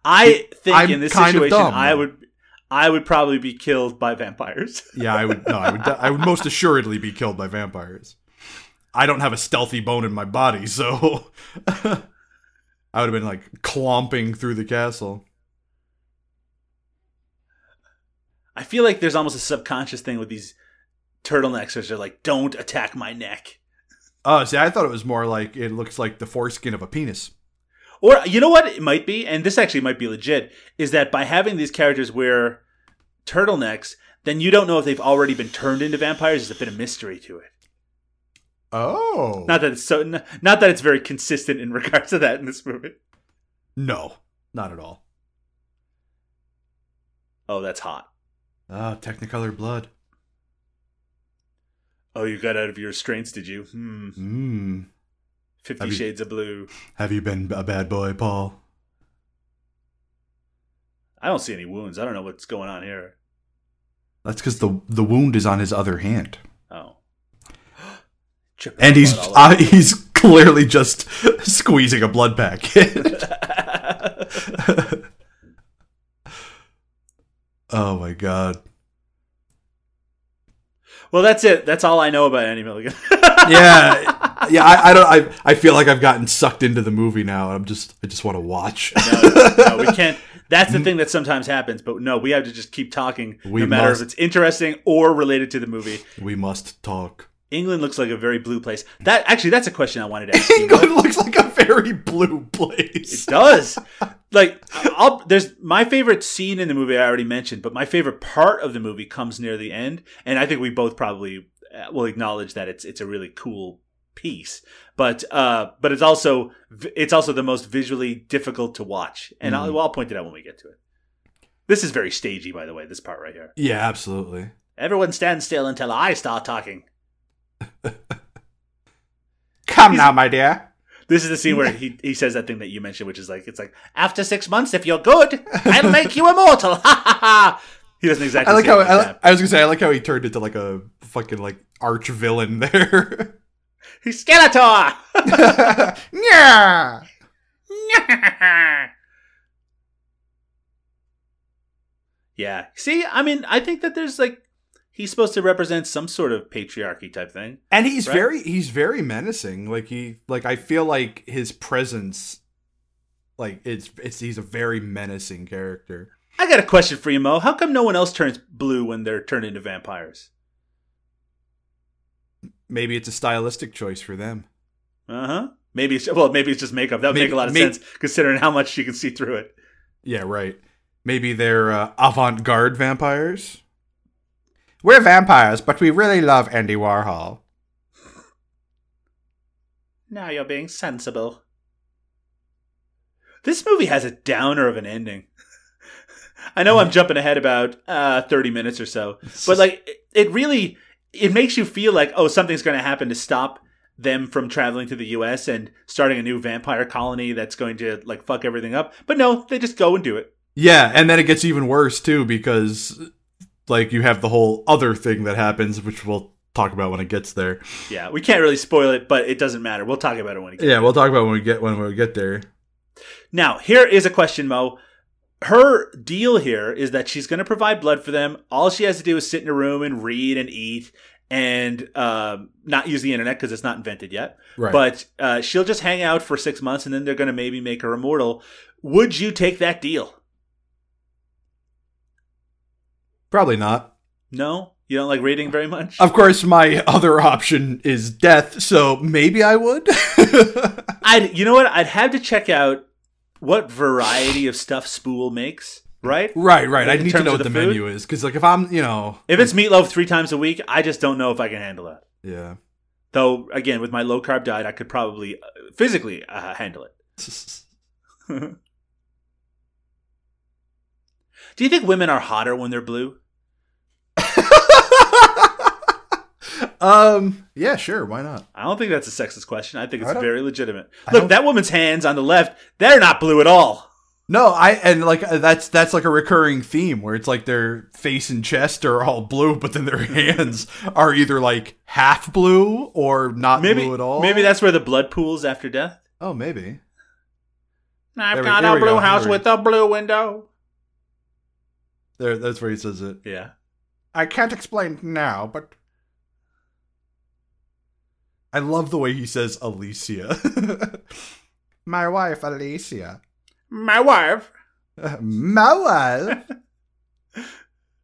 I think I'm in this situation, dumb, I would, I would probably be killed by vampires. Yeah, I would. No, I would. I would most assuredly be killed by vampires. I don't have a stealthy bone in my body, so I would have been like clomping through the castle. I feel like there's almost a subconscious thing with these turtlenecks, where they're like, "Don't attack my neck." Oh, see, I thought it was more like it looks like the foreskin of a penis. Or you know what it might be, and this actually might be legit, is that by having these characters wear turtlenecks, then you don't know if they've already been turned into vampires. There's a bit of mystery to it. Oh. Not that it's so. Not that it's very consistent in regards to that in this movie. no, not at all. Oh, that's hot. Ah, Technicolor blood. Oh, you got out of your restraints, did you? Hmm. Hmm. Fifty Have you- Shades of Blue. Have you been a bad boy, Paul? I don't see any wounds. I don't know what's going on here. That's because the the wound is on his other hand, Oh. And he's uh, he's clearly just squeezing a blood packet. oh my god. well, that's it. That's all I know about Andy Milligan. Yeah, yeah. I, I don't. I I feel like I've gotten sucked into the movie now. I'm just. I just want to watch. no, no, we can't. That's the thing that sometimes happens, but no, we have to just keep talking, We no matter must. if it's interesting or related to the movie. we must talk. England looks like a very blue place. That actually, that's a question I wanted to ask you. England looks like a very blue place. It does. Like, I'll, there's my favorite scene in the movie. I already mentioned, but my favorite part of the movie comes near the end, and I think we both probably uh, will acknowledge that it's it's a really cool piece. But uh, but it's also it's also the most visually difficult to watch, and I'll, Mhm. I'll point it out when we get to it. This is very stagey, by the way. This part right here. Yeah, absolutely. Everyone stand still until I start talking. Come now, my dear. This is the scene where he, he says that thing that you mentioned, which is like it's like after six months, if you're good, I'll make you immortal. Ha ha ha! He doesn't exactly. I like how it I, like I was gonna say I like how he turned into like a fucking like arch villain there. He's Skeletor. yeah. yeah. See, I mean, I think that there's like he's supposed to represent some sort of patriarchy type thing. And he's Right? very he's very menacing. Like he like I feel like his presence like it's it's he's a very menacing character. I got a question for you, Mo. How come no one else turns blue when they're turned into vampires? Maybe it's a stylistic choice for them. Uh huh. Maybe it's well, maybe it's just makeup. That would Maybe- make a lot of sense considering how much you can see through it. Yeah, right. Maybe they're uh, avant-garde vampires. We're vampires, but we really love Andy Warhol. Now you're being sensible. This movie has a downer of an ending. I know I'm jumping ahead about uh, 30 minutes or so, but like it- it really it makes you feel like oh something's going to happen to stop them from traveling to the US and starting a new vampire colony that's going to like fuck everything up. But no, they just go and do it. Yeah, and then it gets even worse too because like you have the whole other thing that happens, which we'll talk about when it gets there. Yeah, we can't really spoil it, but it doesn't matter. We'll talk about it when it gets Yeah, we'll talk about when we get when we get there. Now, here is a question, Mo. Her deal here is that she's going to provide blood for them. All she has to do is sit in a room and read and eat and um, not use the internet because it's not invented yet. Right. But uh, she'll just hang out for six months and then they're going to maybe make her immortal. Would you take that deal? Probably not. No? You don't like reading very much? Of course, my other option is death, so maybe I would. I'd, you know what? I'd have to check out what variety of stuff Spool makes, right? right, right. I need to know what the, the menu is because, like, if I'm, you know, If it's meatloaf three times a week, I just don't know if I can handle that. yeah. Though, again, with my low carb diet, I could probably uh, physically uh, handle it. Do you think women are hotter when they're blue? Um. Yeah. Sure. Why not? I don't think that's a sexist question. I think it's I very legitimate. Look, that woman's hands on the left, they're not blue at all. No, I and like uh, that's that's like a recurring theme where it's like their face and chest are all blue, but then their hands are either like half blue or not Maybe blue at all. maybe that's where the blood pools after death. oh maybe. I've There got there a blue go. house with a blue window. There, that's where he says it. Yeah. I can't explain now, but I love the way he says Alicia. My wife, Alicia. My wife. My wife.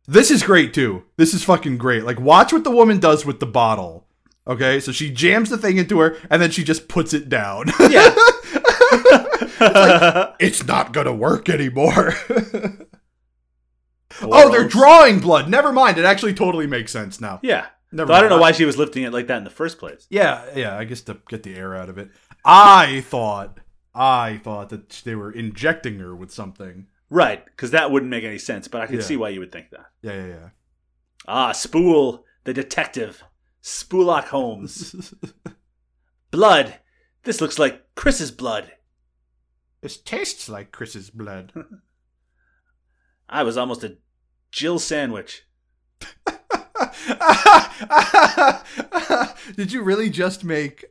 this is great too. This is fucking great. Like, watch what the woman does with the bottle. Okay, so she jams the thing into her, and then she just puts it down. Yeah. it's not gonna work anymore. Oh, they're drawing blood. Never mind. It actually totally makes sense now. Yeah. Never Though I don't know why she was lifting it like that in the first place. Yeah, yeah. I guess to get the air out of it. I thought, I thought that they were injecting her with something. Right, because that wouldn't make any sense, but I can Yeah. see why you would think that. Yeah, yeah, yeah. Ah, Spool, the detective. Spoolock Holmes. blood. This looks like Chris's blood. This tastes like Chris's blood. I was almost a Jill sandwich. Did you really just make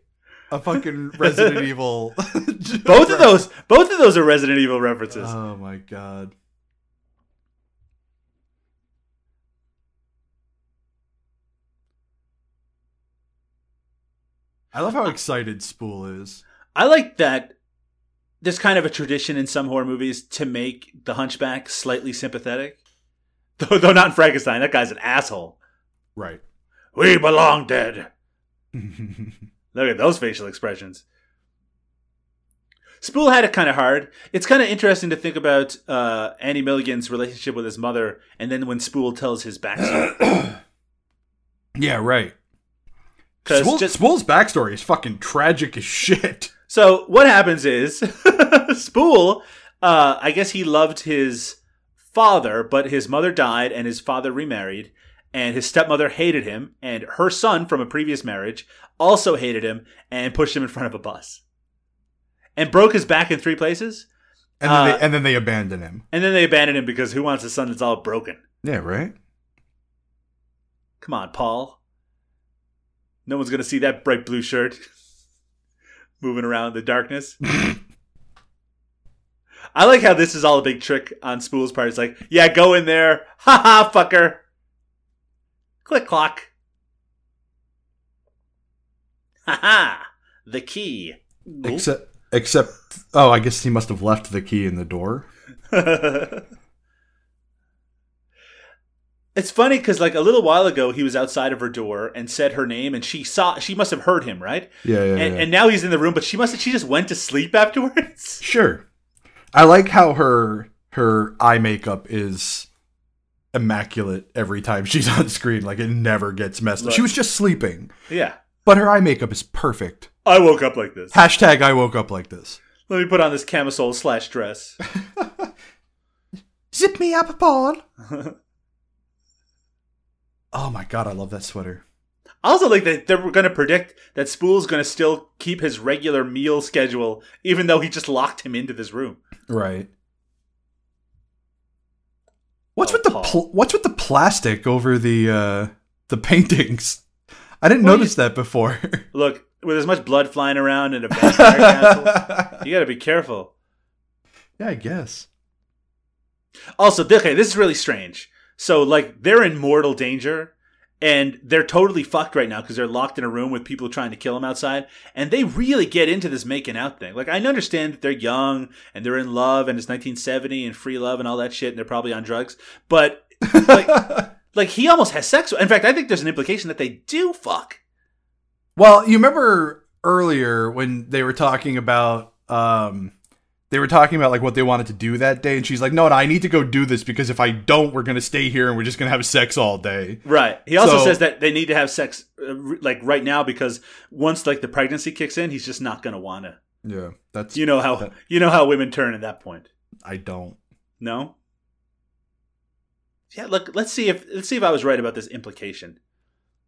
a fucking Resident Evil? Both of those, both of those are Resident Evil references. Oh my god. I love how excited Spool is. I like that there's kind of a tradition in some horror movies to make the hunchback slightly sympathetic. Though, though not in Frankenstein. That guy's an asshole. Right. We belong dead. Look at those facial expressions. Spool had it kind of hard. It's kind of interesting to think about uh, Andy Milligan's relationship with his mother, and then when Spool tells his backstory. yeah, right. Spool, just- Spool's backstory is fucking tragic as shit. So what happens is Spool, uh, I guess he loved his father, but his mother died and his father remarried, and his stepmother hated him, and her son from a previous marriage also hated him and pushed him in front of a bus. And broke his back in three places, And then, Uh, they, and then they abandon him. and then they abandoned him because who wants a son that's all broken? Yeah, right? Come on, Paul. No one's gonna see that bright blue shirt moving around in the darkness. I like how this is all a big trick on Spool's part. It's like, yeah, go in there. Ha ha, fucker. Click clock. Ha ha. The key. Except, except, oh, I guess he must have left the key in the door. it's funny because like a little while ago he was outside of her door and said her name and she saw she must have heard him right Yeah, yeah, and, yeah. and now he's in the room but she must have she just went to sleep afterwards Sure. I like how her her eye makeup is immaculate every time she's on screen. Like it never gets messed up. Right. She was just sleeping, yeah but her eye makeup is perfect. I woke up like this. Hashtag I woke up like this. Let me put on this camisole slash dress. Zip me up, Paul. oh my god, I love that sweater. I also like that they're going to predict that Spool's going to still keep his regular meal schedule, even though he just locked him into this room. Right. What's Oh, with the Paul. Pl- what's with the plastic over the uh the paintings? I didn't Well, notice that before. Look, with as much blood flying around in a vampire castle, you got to be careful. yeah, I guess. Also, okay, this is really strange. So, like, they're in mortal danger, and they're totally fucked right now because they're locked in a room with people trying to kill them outside, and they really get into this making out thing. Like, I understand that they're young and they're in love, and it's 1970 and free love and all that shit, and they're probably on drugs, but like, like he almost has sex. In fact, I think there's an implication that they do fuck. Well, you remember earlier when they were talking about um they were talking about like what they wanted to do that day and she's like, "No, no, I need to go do this because if I don't, we're going to stay here and we're just going to have sex all day." Right. He also So- says that they need to have sex uh, like right now because once like the pregnancy kicks in, he's just not going to want to. Yeah, that's You know how That- you know how women turn at that point. I don't. No. Yeah, look. Let's see if let's see if I was right about this implication.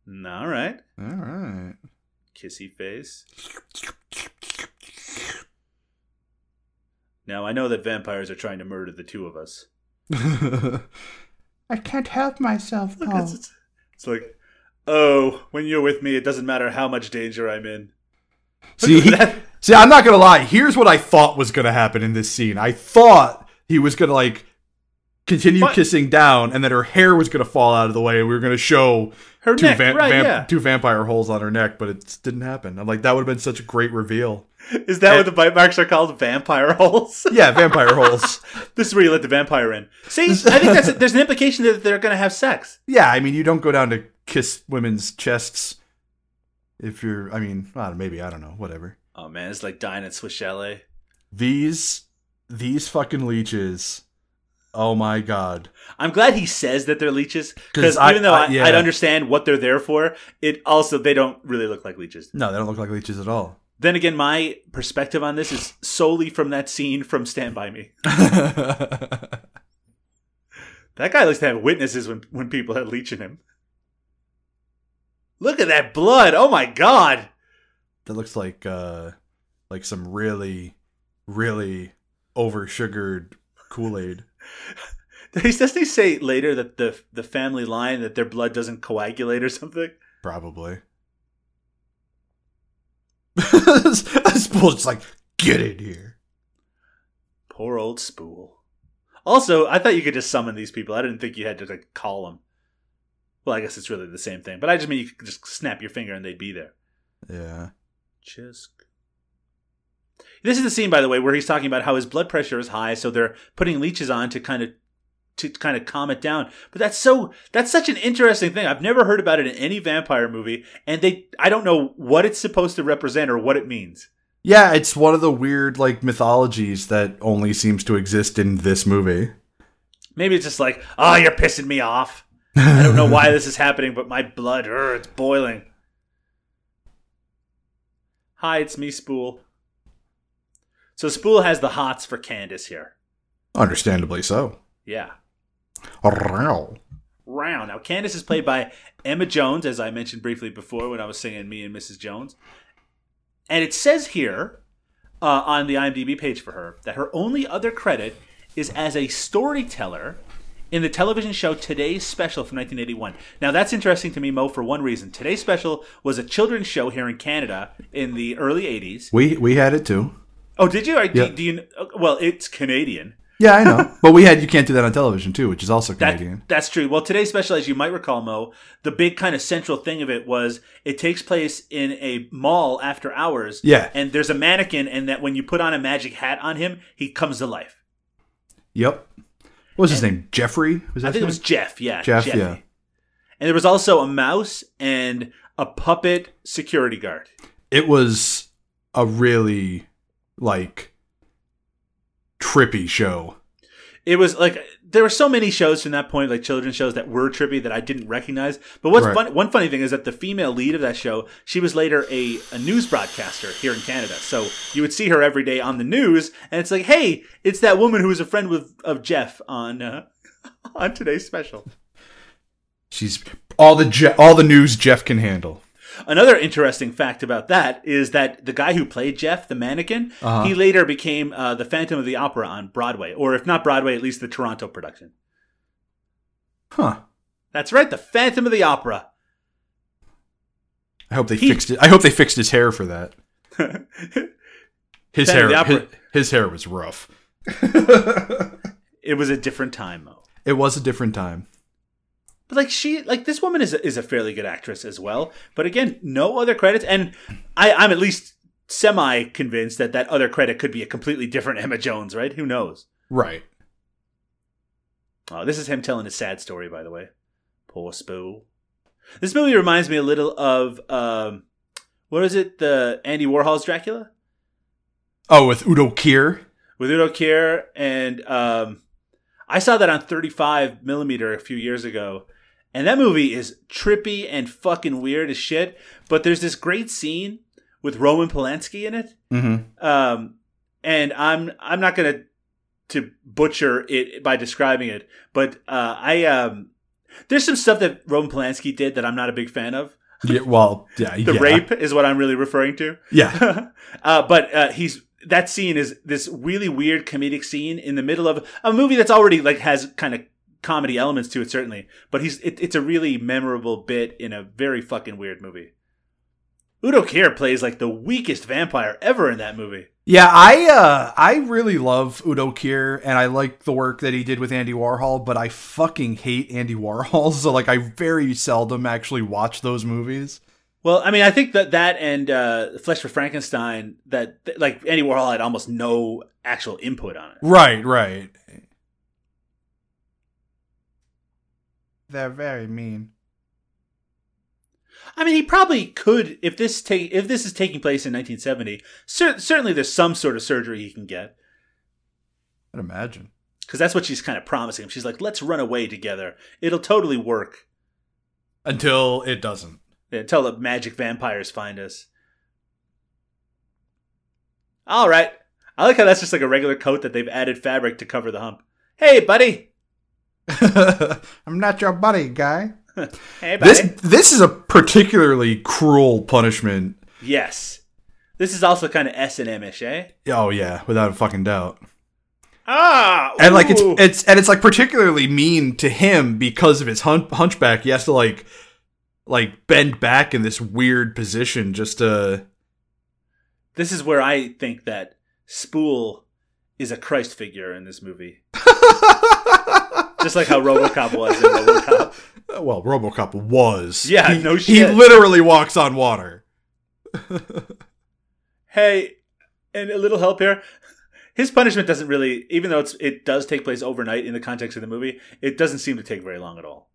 All right, All right. kissy face. Now I know that vampires are trying to murder the two of us. I can't help myself. Look, it's, it's, it's like, oh, when you're with me, it doesn't matter how much danger I'm in. See, he- that. see, I'm not gonna lie. Here's what I thought was gonna happen in this scene. I thought he was gonna like continue What? kissing down, and then her hair was gonna fall out of the way, and we were gonna show Her two neck, va- right? vamp- yeah. two vampire holes on her neck, but it didn't happen. I'm like, that would have been such a great reveal. Is that what the bite marks are called? Vampire holes. Yeah, vampire holes. this is where you let the vampire in. See, I think that's there's an implication that they're going to have sex. Yeah, I mean, you don't go down to kiss women's chests if you're. I mean, I don't, maybe I don't know. Whatever. Oh man, it's like dying at Swiss Chalet. These these fucking leeches Oh my god. I'm glad he says that they're leeches because even though I- I, yeah. I'd understand what they're there for, it also they don't really look like leeches. No, they don't look like leeches at all. Then again, my perspective on this is solely from that scene from Stand By Me. that guy likes to have witnesses when, when people are leeching him. Look at that blood! Oh my god! That looks like uh like some really really over sugared Kool-Aid. Doesn't he say later that the the family line that their blood doesn't coagulate or something? Probably. Spool's just like, get in here. Poor old Spool. Also, I thought you could just summon these people. I didn't think you had to like call them. Well, I guess it's really the same thing, but I just mean you could just snap your finger and they'd be there. Yeah. Chisk. This is the scene, by the way, where he's talking about how his blood pressure is high, so they're putting leeches on to kind of to kind of calm it down. But that's so that's such an interesting thing. I've never heard about it in any vampire movie, and they I don't know what it's supposed to represent or what it means. Yeah, it's one of the weird like mythologies that only seems to exist in this movie. Maybe it's just like, oh, you're pissing me off. I don't know why this is happening, but my blood, er, it's boiling. Hi, it's me, Spool. So Spool has the hots for Candace here. Understandably so. Yeah. Wow. round. Now, Candace is played by Emma Jones, as I mentioned briefly before when I was singing Me and Mrs. Jones. And it says here uh, on the IMDb page for her that her only other credit is as a storyteller in the television show Today's Special from 1981. Now, that's interesting to me, Mo, for one reason. Today's Special was a children's show here in Canada in the early 80s. We we had it too. Oh, did you? Or do, Yeah. do you? Well, it's Canadian. Yeah, I know. but we had you can't do that on television too, which is also That, Canadian. that's true. Well, today's special, as you might recall, Mo, the big kind of central thing of it was it takes place in a mall after hours. Yeah. And there's a mannequin, and that when you put on a magic hat on him, he comes to life. Yep. What was his name? Jeffrey? Was that I think it was? Jeff. Yeah. Jeff, Jeffy. yeah. And there was also a mouse and a puppet security guard. It was a really like trippy show. It was like there were so many shows from that point, like children's shows that were trippy that I didn't recognize. But what's Right. fun, one funny thing is that the female lead of that show, she was later a, a news broadcaster here in Canada. So you would see her every day on the news, and it's like, hey, it's that woman who was a friend with of Jeff on uh, on today's special. She's all the Je- all the news Jeff can handle. Another interesting fact about that is that the guy who played Jeff, the mannequin, Uh-huh. he later became uh, the Phantom of the Opera on Broadway, or if not Broadway, at least the Toronto production. Huh. That's right, the Phantom of the Opera. I hope they He- fixed it. I hope they fixed his hair for that. His Phantom hair his, his hair was rough. it was a different time, though. It was a different time. But like she, like this woman is a, is a fairly good actress as well. But again, no other credits, and I, I'm at least semi convinced that that other credit could be a completely different Emma Jones, right? Who knows? Right. Oh, this is him telling a sad story, by the way. Poor Spool. This movie reminds me a little of um, what is it? The Andy Warhol's Dracula Oh, with Udo Kier. with Udo Kier, and um, I saw that on 35 millimeter a few years ago, and that movie is trippy and fucking weird as shit. But there's this great scene with Roman Polanski in it, Mm-hmm. um, and I'm I'm not gonna to butcher it by describing it, but uh, I um, there's some stuff that Roman Polanski did that I'm not a big fan of. Yeah. Well. Yeah. The yeah. rape is what I'm really referring to. Yeah. uh, but uh, he's that scene is this really weird comedic scene in the middle of a movie that's already like has kind of comedy elements to it certainly, but he's it, it's a really memorable bit in a very fucking weird movie. Udo Kier plays like the weakest vampire ever in that movie. Yeah, I uh I really love Udo Kier and I like the work that he did with Andy Warhol, but I fucking hate Andy Warhol, so like I very seldom actually watch those movies. Well, I mean, I think that that and uh, Flesh for Frankenstein, that like Andy Warhol had almost no actual input on it. Right, right. They're very mean. I mean, he probably could if this take if this is taking place in 1970. Cer- certainly, there's some sort of surgery he can get. I'd imagine. Because that's what she's kind of promising him. She's like, let's run away together. It'll totally work. Until it doesn't. Until the magic vampires find us. All right. I like how that's just like a regular coat that they've added fabric to cover the hump. Hey, buddy. I'm not your buddy, guy. Hey, buddy. This this is a particularly cruel punishment. yes. This is also kind of S and M-ish, eh? Oh yeah, without a fucking doubt. Ah, And like it's it's and it's like particularly mean to him because of his hun- hunchback. He has to like like bend back in this weird position just to this is where I think that Spool is a Christ figure in this movie, just like how RoboCop was in RoboCop. well, RoboCop was. Yeah, he, no shit. He literally walks on water. Hey, and a little help here. His punishment doesn't really, even though it's it does take place overnight in the context of the movie, it doesn't seem to take very long at all.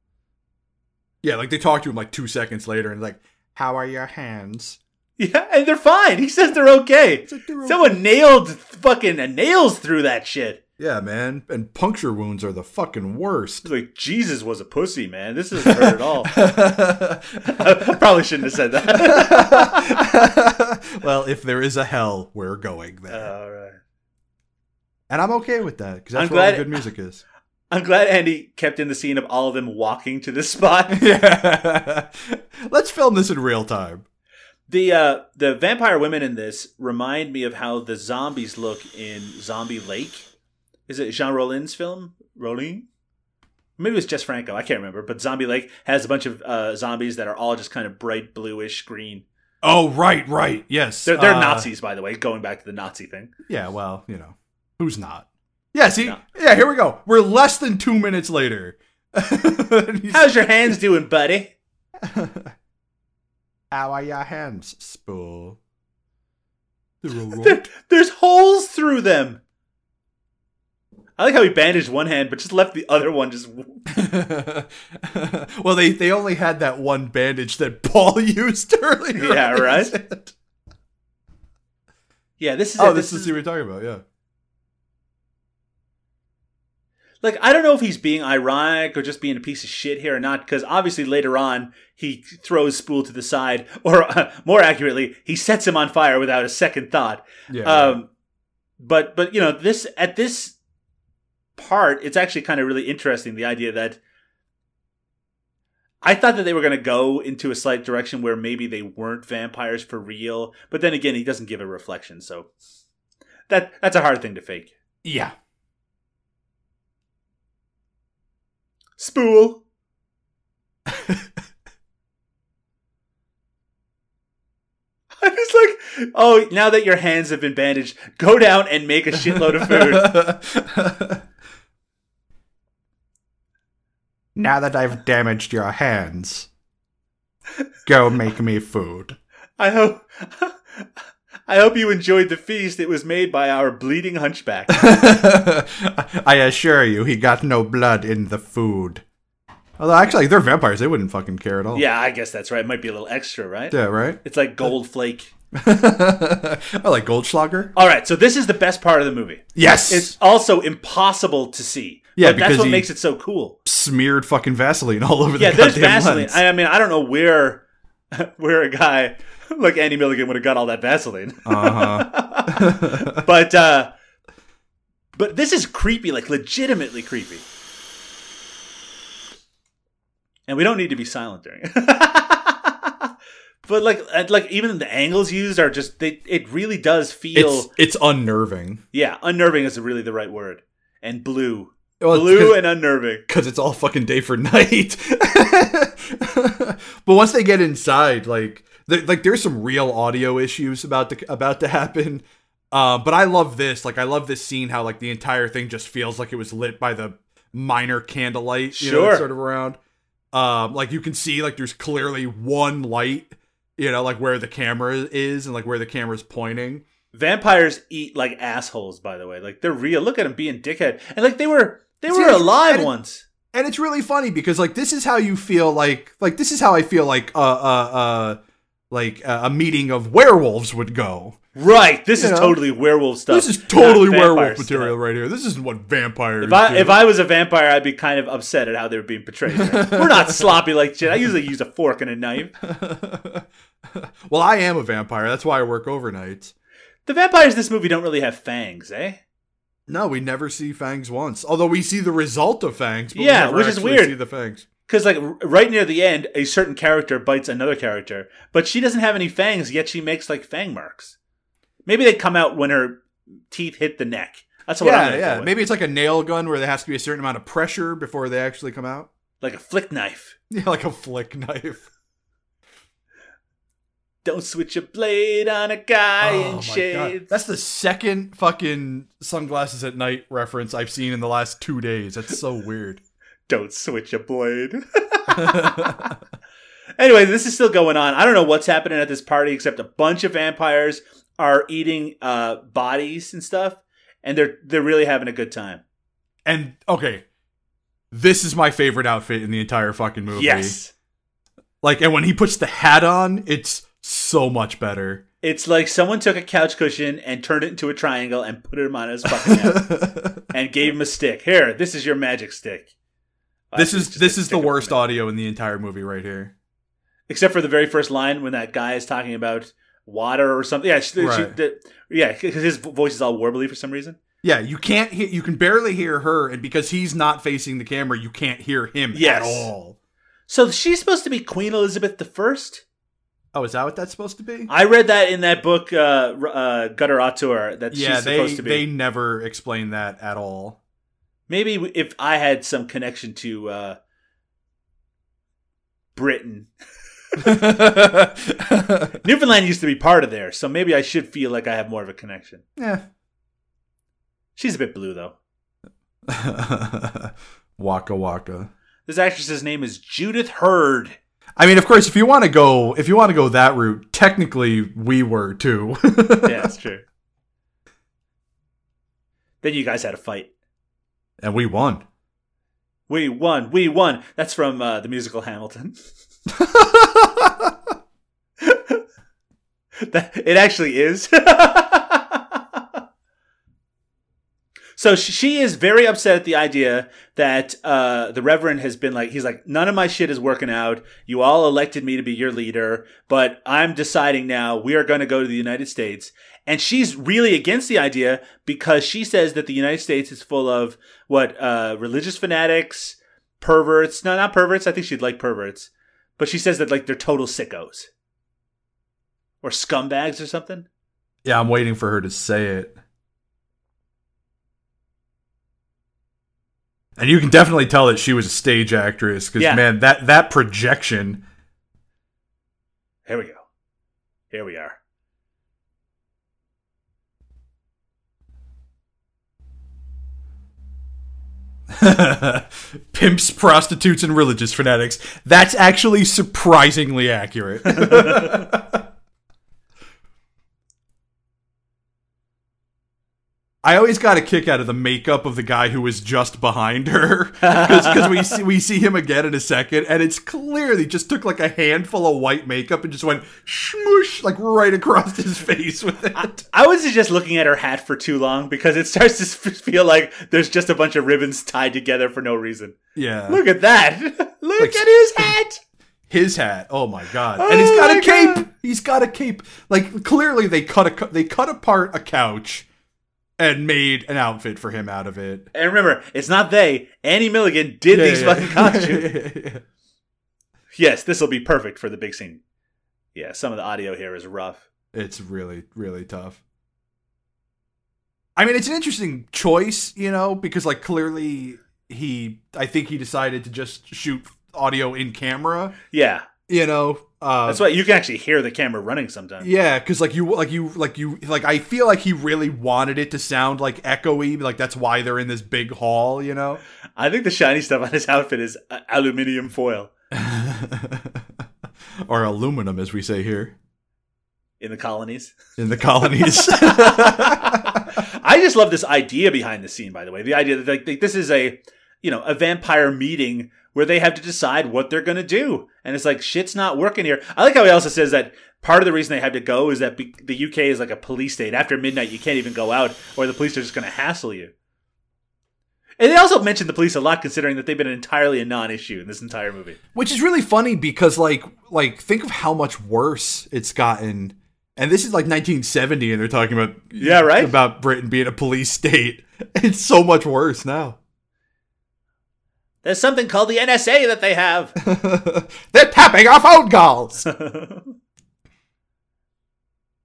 Yeah, like they talk to him like two seconds later and like, "How are your hands?" Yeah, and they're fine. He says they're okay. like they're Someone nailed fucking nails through that shit. Yeah, man. And puncture wounds are the fucking worst. Like Jesus was a pussy, man. This isn't hurt at all. I probably shouldn't have said that. well, if there is a hell, we're going there. all right. and I'm okay with that because that's I'm where all glad- good music is. I'm glad Andy kept in the scene of all of them walking to this spot. yeah. Let's film this in real time. The uh, the vampire women in this remind me of how the zombies look in Zombie Lake. Is it Jean Rollins' film? Rollin? Maybe it was Jess Franco. I can't remember. But Zombie Lake has a bunch of uh, zombies that are all just kind of bright bluish green. Oh, right, right. Yes. They're, they're Uh, Nazis, by the way. Going back to the Nazi thing. Yeah, well, you know, who's not? Yeah, see? No. Yeah, here we go. We're less than two minutes later. How's your hands doing, buddy? How are your hands, Spool? They're all There- there's holes through them. I like how he bandaged one hand, but just left the other one just. well, they, they only had that one bandage that Paul used earlier. Yeah, right? Yeah, this is. Oh, it. this is what we're talking about, yeah. like I don't know if he's being ironic or just being a piece of shit here or not, because obviously later on he throws Spool to the side, or uh, more accurately, he sets him on fire without a second thought. Yeah. Um, but but you know this at this part, it's actually kind of really interesting the idea that I thought that they were going to go into a slight direction where maybe they weren't vampires for real, but then again, he doesn't give a reflection, so that that's a hard thing to fake. yeah. Spool. I'm just like, oh, now that your hands have been bandaged, go down and make a shitload of food. now that I've damaged your hands, go make me food. I hope, I hope you enjoyed the feast. It was made by our bleeding hunchback. I assure you, he got no blood in the food. Although, actually, they're vampires. They wouldn't fucking care at all. yeah, I guess that's right. It might be a little extra, right? Yeah, right? It's like gold flake. I oh, like Goldschlager. All right, so this is the best part of the movie. Yes! It's also impossible to see. Yeah, but that's what makes it so cool. smeared fucking Vaseline all over the. Yeah, the there's Vaseline. lens. I, mean, I don't know where where a guy like Andy Milligan would have got all that Vaseline. Uh-huh. but uh but this is creepy, like legitimately creepy. And we don't need to be silent during it. but like like even the angles used are just they it really does feel it's, it's unnerving. yeah, unnerving is really the right word. And blue. Well, blue and unnerving. because it's all fucking day for night. but once they get inside, like, like there's some real audio issues about to about to happen. Um, but I love this. Like, I love this scene. How like the entire thing just feels like it was lit by the minor candlelight. You Sure. that's sort of around. Um, like you can see like there's clearly one light. You know, like where the camera is and like where the camera's pointing. Vampires eat like assholes, by the way. Like they're real. Look at them being dickhead. And like they were they were alive once. and it's really funny because like this is how you feel like like this is how I feel like uh uh uh like uh, a meeting of werewolves would go. Right. This You is know, totally werewolf stuff. This is totally werewolf stuff. material right here. This isn't what vampires. If I do. if I was a vampire, I'd be kind of upset at how they were being portrayed. We're not sloppy like shit. I usually use a fork and a knife. well, I am a vampire. That's why I work overnight. The vampires in this movie don't really have fangs, eh? No, we never see fangs once. Although we see the result of fangs. Yeah, which is weird. See the fangs. Because like right near the end, a certain character bites another character, but she doesn't have any fangs. Yet she makes like fang marks. Maybe they come out when her teeth hit the neck. That's what Yeah, yeah. Maybe it's like a nail gun where there has to be a certain amount of pressure before they actually come out. like a flick knife. Yeah, like a flick knife. Don't switch a blade on a guy Oh in my shades. God. That's the second fucking sunglasses at night reference I've seen in the last two days. That's so weird. Don't switch a blade. anyway, this is still going on. I don't know what's happening at this party except a bunch of vampires are eating uh, bodies and stuff, and they're they're really having a good time. and okay, this is my favorite outfit in the entire fucking movie. Yes. Like, and when he puts the hat on, it's so much better. It's like someone took a couch cushion and turned it into a triangle and put him on his fucking head and gave him a stick. Here, this is your magic stick. Uh, this is this is the worst audio in the entire movie right here. except for the very first line when that guy is talking about water or something. Yeah, she, she- the- yeah, because his voice is all warbly for some reason. Yeah, you can't hear. You can barely hear her, and because he's not facing the camera, you can't hear him Yes. at all. So she's supposed to be Queen Elizabeth I. Oh, is that what that's supposed to be? I read that in that book, uh, uh, Gutter Auteur, that yeah, she's they supposed to be. they never explain that at all. Maybe if I had some connection to uh, Britain, Newfoundland used to be part of there, so maybe I should feel like I have more of a connection. yeah. She's a bit blue though. waka waka. This actress's name is Judith Hurd. I mean, of course, if you want to go, if you want to go that route, technically we were too. Yeah, that's true. Then you guys had a fight. and we won. We won. We won. That's from uh, the musical Hamilton. that, it actually is. So she, is very upset at the idea that uh, the Reverend has been like, he's like, none of my shit is working out. You all elected me to be your leader, but I'm deciding now we are going to go to the United States. And she's really against the idea because she says that the United States is full of what uh, religious fanatics, perverts. No, not perverts. I think she'd like perverts, but she says that like they're total sickos or scumbags or something. Yeah, I'm waiting for her to say it. And you can definitely tell that she was a stage actress because Yeah. man, that that projection. Here we go. Here we are. Pimps, prostitutes, and religious fanatics. That's actually surprisingly accurate. I always got a kick out of the makeup of the guy who was just behind her because we see we see him again in a second, and it's clearly just took like a handful of white makeup and just went smoosh like right across his face with it. I was just looking at her hat for too long because it starts to feel like there's just a bunch of ribbons tied together for no reason. Yeah, Look at that. Look Like- at his hat. his hat. Oh my god! Oh and he's oh, got a cape. God. He's got a cape. Like clearly they cut a they cut apart a couch and made an outfit for him out of it. And remember, it's not they. Andy Milligan did these Yeah, fucking yeah. costumes. yes, this will be perfect for the big scene. Yeah, some of the audio here is rough. it's really really tough. I mean, it's an interesting choice, you know, because like clearly he, I think he decided to just shoot audio in camera. Yeah, You know, uh, that's why you can actually hear the camera running sometimes. Yeah, because like you, like you, like you, like I feel like he really wanted it to sound like echoey. Like that's why they're in this big hall, you know. I think the shiny stuff on his outfit is uh, aluminium foil or aluminum, as we say here in the colonies. in the colonies. I just love this idea behind the scene. By the way, the idea that like, this is a you know a vampire meeting where they have to decide what they're going to do, and it's like shit's not working here. I like how he also says that part of the reason they had to go is that the UK is like a police state. After midnight, you can't even go out, or the police are just going to hassle you. And they also mention the police a lot, considering that they've been entirely a non-issue in this entire movie. Which is really funny because like like think of how much worse it's gotten. And this is like 1970 and they're talking about Yeah, right? about Britain being a police state. It's so much worse now. There's something called the NSA that they have. they're tapping our phone calls.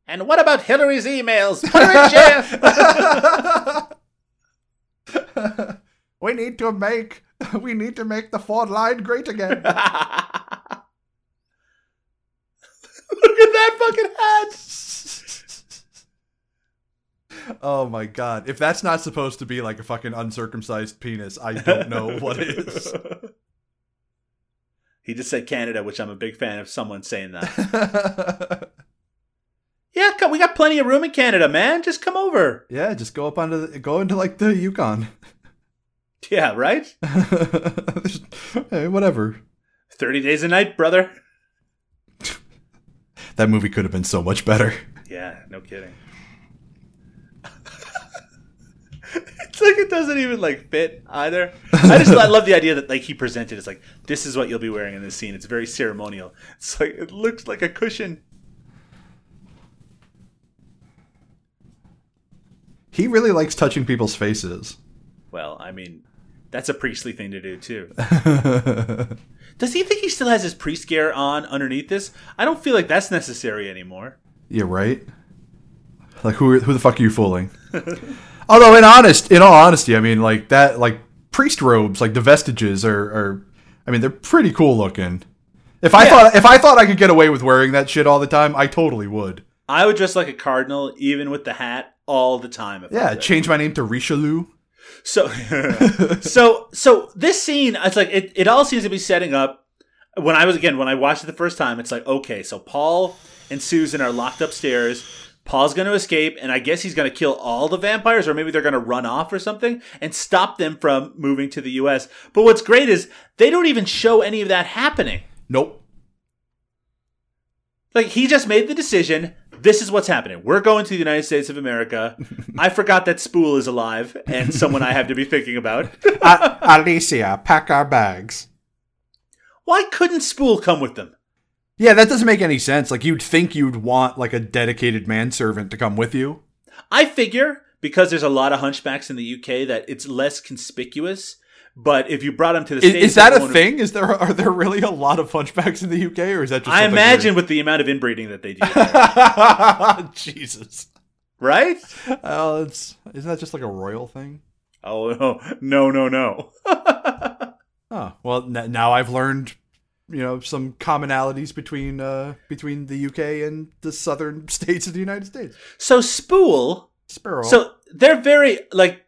and what about Hillary's emails? Put her in jail. we need to make we need to make the Ford line great again. Look at that fucking hat. Oh my god. If that's not supposed to be like a fucking uncircumcised penis, I don't know what is. He just said Canada, which I'm a big fan of someone saying that. yeah, we got plenty of room in Canada, man. Just come over. yeah, just go up onto the, go into like the Yukon. Yeah, right? hey, whatever. 30 days a night, brother. That movie could have been so much better. Yeah, no kidding. it's like it doesn't even like fit either. I just I love the idea that like he presented it's like this is what you'll be wearing in this scene. It's very ceremonial. It's like it looks like a cushion. He really likes touching people's faces. Well, I mean, that's a priestly thing to do too. Does he think he still has his priest gear on underneath this? I don't feel like that's necessary anymore. Yeah, right. Like who who the fuck are you fooling? Although in honest, in all honesty, I mean like that like priest robes, like the vestiges are, are I mean they're pretty cool looking. If I Yeah. thought if I thought I could get away with wearing that shit all the time, I totally would. I would dress like a cardinal, even with the hat, all the time. Yeah, change my name to Richelieu. So, so, so this scene, it's like it, it all seems to be setting up. When I was again, when I watched it the first time, it's like okay, so Paul and Susan are locked upstairs. Paul's going to escape, and I guess he's going to kill all the vampires, or maybe they're going to run off or something and stop them from moving to the U.S. But what's great is they don't even show any of that happening. Nope. Like he just made the decision. This is what's happening. We're going to the United States of America. I forgot that Spool is alive and someone I have to be thinking about. Uh, Alicia, pack our bags. Why couldn't Spool come with them? Yeah, that doesn't make any sense. Like you'd think you'd want like a dedicated manservant to come with you. I figure because there's a lot of hunchbacks in the UK that it's less conspicuous. But if you brought them to the Is, states, is that a thing? Is there are there really a lot of hunchbacks in the UK, or is that just? I imagine with the amount of inbreeding that they do. Jesus. right? It's isn't that just like a royal thing? Oh no, no, no, no. Oh well, n- now I've learned, you know, some commonalities between uh between the UK and the southern states of the United States. so Spool Sparrow. So they're very like.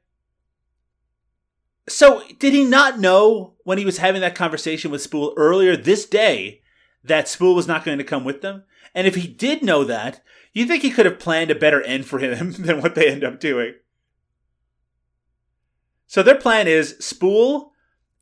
So did he not know when he was having that conversation with Spool earlier this day that Spool was not going to come with them? And if he did know that, you think he could have planned a better end for him than what they end up doing? So their plan is Spool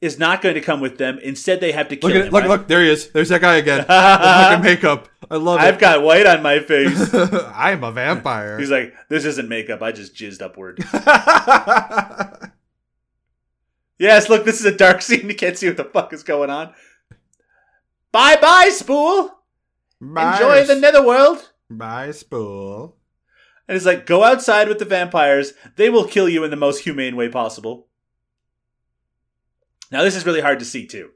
is not going to come with them. Instead, they have to kill look at him. look right? look there he is. There's that guy again. fucking makeup. I love I've it. got white on my face. I'm a vampire. He's like, this isn't makeup. I just jizzed upward. Yes, look, this is a dark scene. You can't see what the fuck is going on. Bye bye, Spool. Enjoy the netherworld. Bye, spool. And it's like, go outside with the vampires. They will kill you in the most humane way possible. Now, this is really hard to see, too.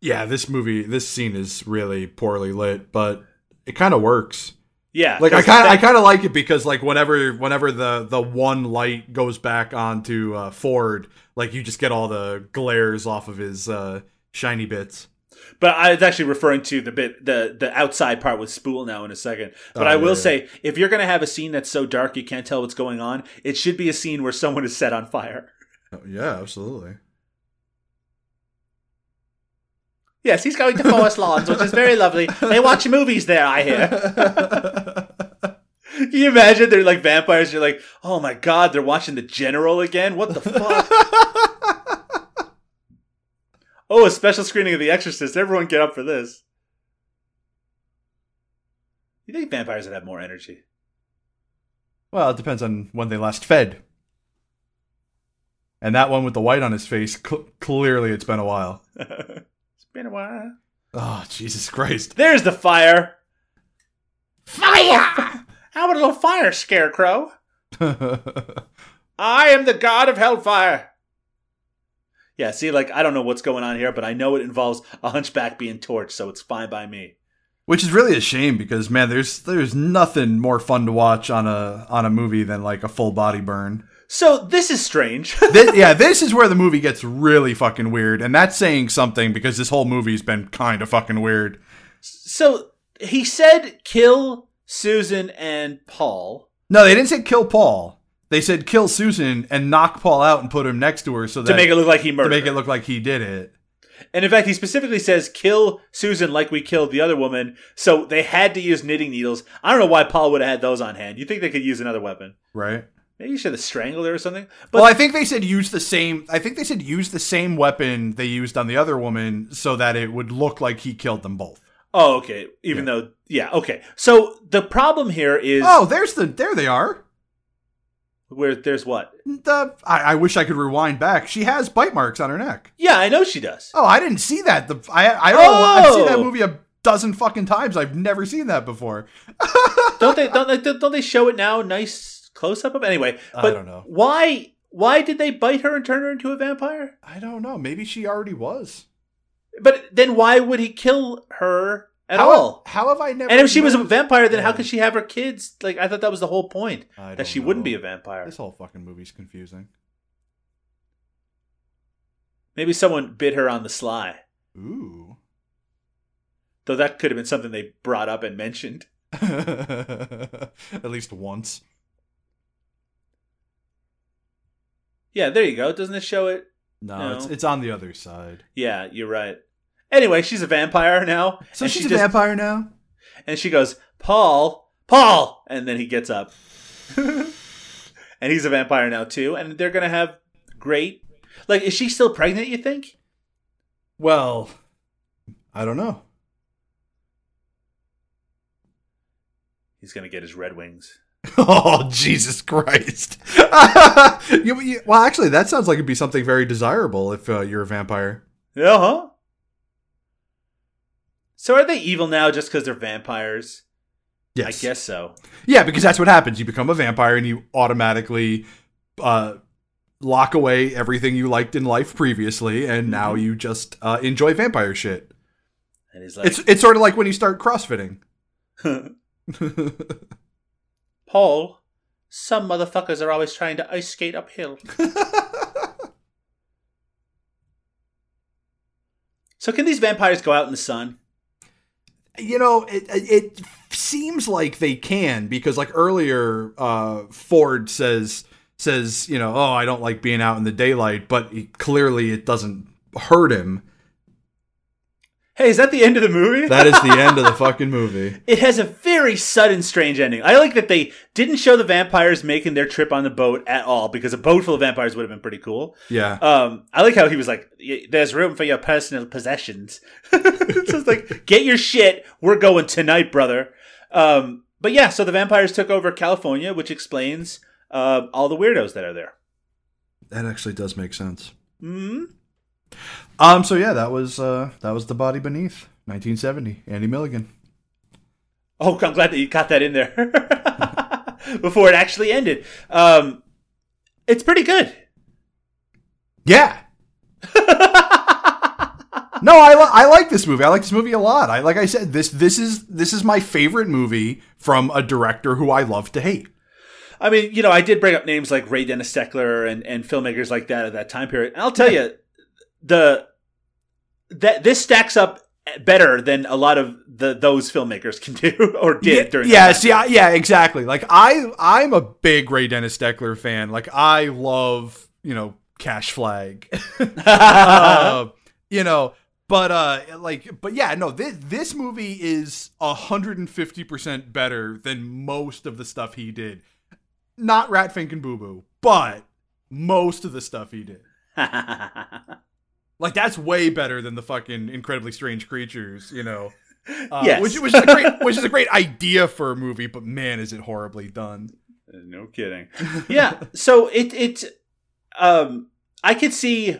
Yeah, this movie, this scene is really poorly lit, but it kind of works. Yeah. Like I kind, I kind of like it because like whenever, whenever the the one light goes back onto uh, Ford, like you just get all the glares off of his uh, shiny bits. But I was actually referring to the bit, the the outside part with Spool now in a second. But Oh, I will yeah, say, if you're going to have a scene that's so dark you can't tell what's going on, it should be a scene where someone is set on fire. Oh, yeah, absolutely. Yes, he's going to Forest Lawns, which is very lovely. They watch movies there, I hear. Can you imagine? They're like vampires. You're like, oh my god, they're watching The General again? What the fuck? Oh, a special screening of The Exorcist. Everyone get up for this. You think vampires would have more energy? Well, it depends on when they last fed. And that one with the white on his face, cl- clearly it's been a while. it's been a while. Oh, Jesus Christ. There's the fire. Fire! How about a little fire, Scarecrow? I am the god of hellfire. Yeah, see, like, I don't know what's going on here, but I know it involves a hunchback being torched, so it's fine by me. Which is really a shame because man, there's there's nothing more fun to watch on a on a movie than like a full body burn. So, this is strange. Thi- yeah, this is where the movie gets really fucking weird, and that's saying something because this whole movie's been kind of fucking weird. so, he said kill Susan and Paul No, they didn't say kill Paul. They said kill Susan and knock Paul out and put him next to her so that to make it look like he murdered. to make it look like he did it. And in fact, he specifically says kill Susan like we killed the other woman. So they had to use knitting needles. I don't know why Paul would have had those on hand. You think they could use another weapon? Right. Maybe you should have strangled her or something. But well, I think they said use the same. I think they said use the same weapon they used on the other woman, so that it would look like he killed them both. oh, okay. Even though, yeah, okay. So the problem here is Oh, there's the there they are. where there's what? The I, I wish I could rewind back. She has bite marks on her neck. Yeah, I know she does. Oh, I didn't see that. The I I don't know. I've seen that Oh! movie a dozen fucking times. I've never seen that before. don't they? Don't they? Don't they show it now? Nice close up of anyway. I don't know. Why? Why did they bite her and turn her into a vampire? I don't know. Maybe she already was. But then why would he kill her at how, all? How have I never? And if she was a vampire, then how could she have her kids? Like I thought that was the whole point that she wouldn't be a vampire. This whole fucking movie's confusing. Maybe someone bit her on the sly. Ooh. Though that could have been something they brought up and mentioned. At least once. Yeah, there you go. Doesn't it show it? No, No. it's it's on the other side. Yeah, you're right. Anyway, she's a vampire now. So she's she a just- vampire now. And she goes, Paul, Paul! And then he gets up. and he's a vampire now, too. And they're going to have great. Like, is she still pregnant, you think? Well, I don't know. He's going to get his Red Wings. Oh Jesus Christ! You- you- well, actually, that sounds like it'd be something very desirable if uh, you're a vampire. Uh huh. So are they evil now just because they're vampires? Yes, I guess so. Yeah, because that's what happens. You become a vampire, and you automatically uh, lock away everything you liked in life previously, and now you just uh, enjoy vampire shit. And he's like, It's it's sort of like when you start crossfitting. Some motherfuckers are always trying to ice skate uphill. so can these vampires go out in the sun? you know it it seems like they can because like earlier uh ford says says you know oh i don't like being out in the daylight but he, clearly it doesn't hurt him Hey, is that the end of the movie? that is the end of the fucking movie it has a very sudden, strange ending. I like that they didn't show the vampires making their trip on the boat at all because a boat full of vampires would have been pretty cool. yeah Um, I like how he was like, "There's room for your personal possessions." it's just like, get your shit. We're going tonight, brother. Um, but yeah, so the vampires took over California, which explains uh, all the weirdos that are there. that actually does make sense hmm um so yeah that was uh that was the body beneath 1970 andy milligan Oh, I'm glad that you got that in there before it actually ended. Um, it's pretty good. yeah No, I, li- I like this movie. I like this movie a lot. I like I said this this is this is my favorite movie from a director who I love to hate. I mean, you know, I did bring up names like Ray Dennis Steckler and, and filmmakers like that at that time period. And I'll tell you, the that this stacks up better than a lot of the those filmmakers can do or did yeah, during. yeah, see, I, yeah, exactly. Like I, I'm a big Ray Dennis Steckler fan. Like I love, you know, Cash Flagg. uh, you know, but uh, like, but yeah, no, this this movie is hundred and fifty percent better than most of the stuff he did. Not Rat Pfink and Boo Boo, but most of the stuff he did. Like that's way better than the fucking incredibly strange creatures, you know. Uh, Yes. which, which is a great, which is a great idea for a movie, but man, is it horribly done. No kidding. yeah. So it it um I could see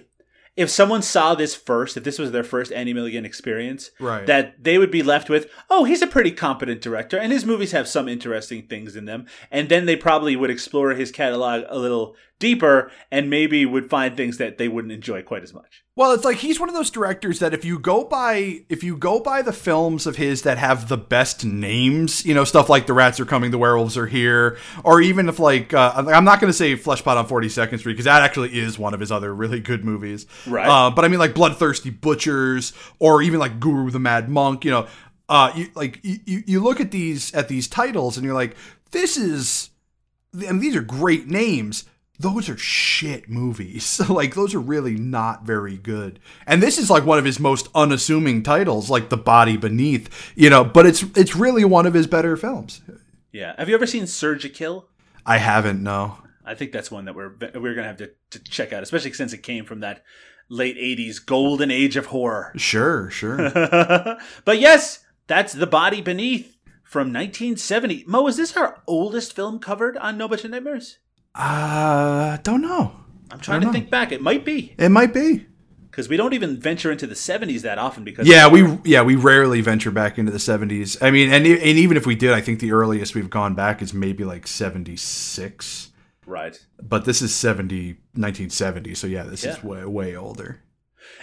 if someone saw this first, if this was their first Andy Milligan experience, Right. that they would be left with, oh, he's a pretty competent director, and his movies have some interesting things in them. And then they probably would explore his catalog a little deeper and maybe would find things that they wouldn't enjoy quite as much. Well, it's like he's one of those directors that if you go by if you go by the films of his that have the best names, you know, stuff like The Rats Are Coming, The Werewolves Are Here, or even if like uh, I'm not going to say Fleshpot on 42nd Street because that actually is one of his other really good movies, Right. Uh, but I mean like Bloodthirsty Butchers or even like Guru the Mad Monk, you know, uh, you, like you, you you look at these at these titles and you're like, this is and these are great names. Those are shit movies. like those are really not very good. And this is like one of his most unassuming titles, like The Body Beneath, you know, but it's it's really one of his better films. Yeah. Have you ever seen Surgikill? I haven't, no. I think that's one that we're we're gonna have to, to check out, especially since it came from that late '80s golden age of horror. Sure, sure. but yes, that's The Body Beneath from 1970. Mo, is this our oldest film covered on No Budget Nightmares? Uh don't know. I'm trying to know. think back. It might be It might be. because we don't even venture into the 70s that often. Because Yeah, we yeah, we rarely venture back into the 70s. I mean, and and even if we did, I think the earliest we've gone back is maybe like 76. right. But this is 70 1970, so yeah, this is way way older.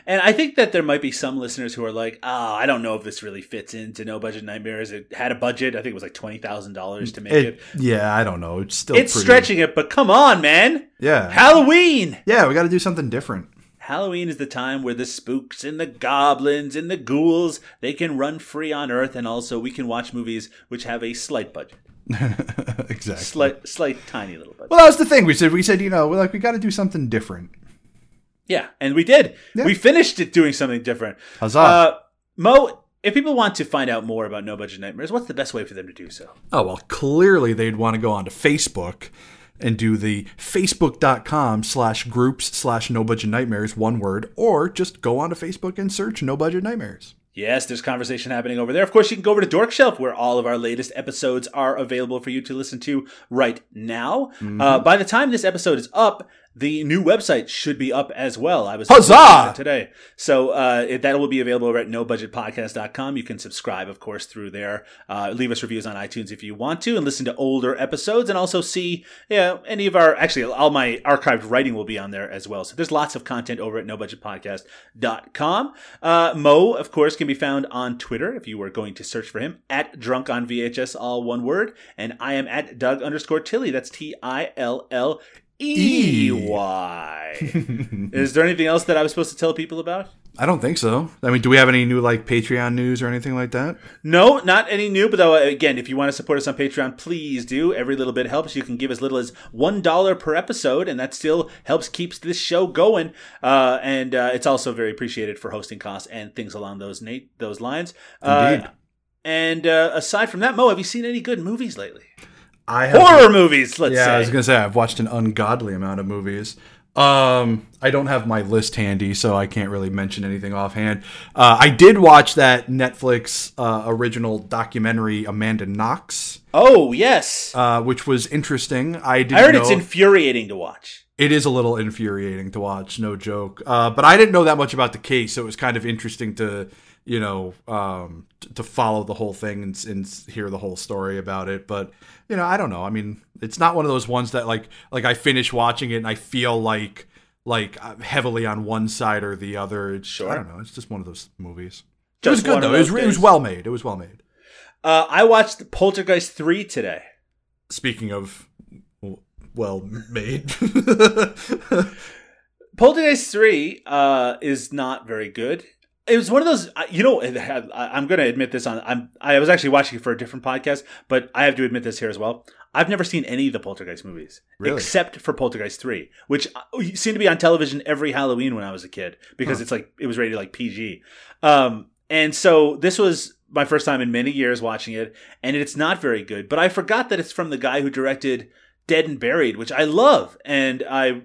And I think that there might be some listeners who are like, "Ah, I don't know if this really fits into No Budget Nightmares." It had a budget. I think it was like twenty thousand dollars to make it. It, yeah, I don't know. It's still It's pretty- stretching it, but come on, man! Yeah, Halloween. yeah, we got to do something different. Halloween is the time where the spooks and the goblins and the ghouls they can run free on Earth, and also we can watch movies which have a slight budget, exactly. slight, slight, tiny little budget. Well, that was the thing. We said we said you know we're like we got to do something different. Yeah, and we did. Yeah. We finished it doing something different. Huzzah! Uh, Mo, if people want to find out more about No Budget Nightmares, what's the best way for them to do so? oh well, clearly they'd want to go onto Facebook and do the facebook.com slash groups slash no budget nightmares one word or just go onto facebook and search no budget nightmares Yes, there's conversation happening over there. Of course, you can go over to Dork Shelf, where all of our latest episodes are available for you to listen to right now. Uh, by the time this episode is up, the new website should be up as well. I was Huzzah! today, so uh, it, that will be available over at NoBudgetPodcast.com. You can subscribe, of course, through there. Uh, leave us reviews on iTunes if you want to, and listen to older episodes, and also see yeah any of our actually all my archived writing will be on there as well. So there's lots of content over at NoBudgetPodcast.com. Uh, Mo, of course, can be found on Twitter if you were going to search for him at Drunk on VHS, all one word, and I am at Doug underscore Tilley. That's T I L L E Y. Is there anything else that I was supposed to tell people about? i don't think so i mean do we have any new like patreon news or anything like that No, not any new. But though, again, if you want to support us on Patreon, please do. Every little bit helps. You can give as little as one dollar per episode, and that still helps keeps this show going. Uh, and uh, it's also very appreciated for hosting costs and things along those na- those lines. Indeed. Uh, and uh, aside from that, Mo, have you seen any good movies lately? I have Horror movies, let's yeah say. i was gonna say i've watched an ungodly amount of movies. Um i don't have my list handy so i can't really mention anything offhand. Uh, i did watch that netflix uh, original documentary amanda knox. Oh yes, uh, which was interesting. I didn't I heard it's infuriating to watch. it is a little infuriating to watch no joke. Uh, but i didn't know that much about the case so it was kind of interesting to you know um, t- to follow the whole thing and, and hear the whole story about it. But you know i don't know. I mean it's not one of those ones that like like i finish watching it and i feel like like heavily on one side or the other. It's Sure. i don't know. It's just one of those movies. It was good though. It was, it was well made. It was well made. Uh, I watched Poltergeist three today. speaking of well made. Poltergeist 3 uh, is not very good. It was one of those, you know, I'm going to admit this on, I'm, I was actually watching it for a different podcast, but I have to admit this here as well. I've never seen any of the Poltergeist movies Really? except for Poltergeist 3, which uh, seemed to be on television every Halloween when I was a kid because Huh. it's like, it was rated like PG. Um, and so this was my first time in many years watching it, and it's not very good, but I forgot that it's from the guy who directed Dead and Buried, which I love. And I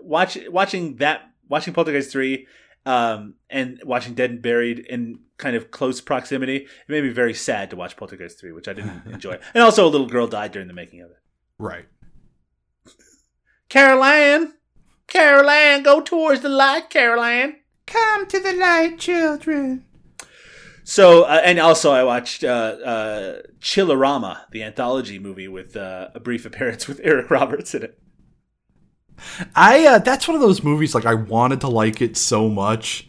watch watching that watching Poltergeist three. Um, and watching Dead and Buried in kind of close proximity, it made me very sad to watch Poltergeist 3, which I didn't enjoy. And also, a little girl died during the making of it. Right. Caroline! Caroline, go towards the light, Caroline! Come to the light, children. So, uh, and also I watched uh, uh, Chillerama, the anthology movie with uh, a brief appearance with Eric Roberts in it. I uh, that's one of those movies like I wanted to like it so much,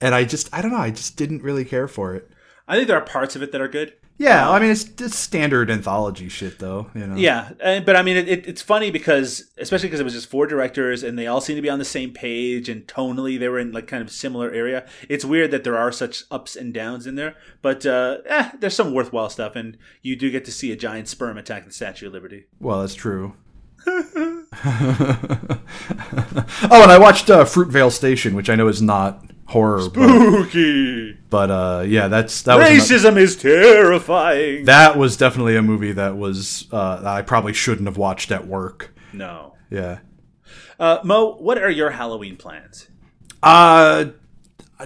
and I just I don't know I just didn't really care for it. I think there are parts of it that are good. Yeah, I mean it's just standard anthology shit though. You know. Yeah, and, but I mean, it, it, it's funny because, especially because it was just four directors and they all seem to be on the same page and tonally they were in like kind of similar area. It's weird that there are such ups and downs in there, but uh, eh, there's some worthwhile stuff, and you do get to see a giant sperm attack the Statue of Liberty. Well, that's true. oh, and I watched uh, Fruitvale Station, which I know is not horror, but, Spooky. but uh, yeah, that's that was Racism is terrifying. that was definitely a movie that was uh, I probably shouldn't have watched at work. no. Yeah. Uh, Mo, what are your Halloween plans? Uh,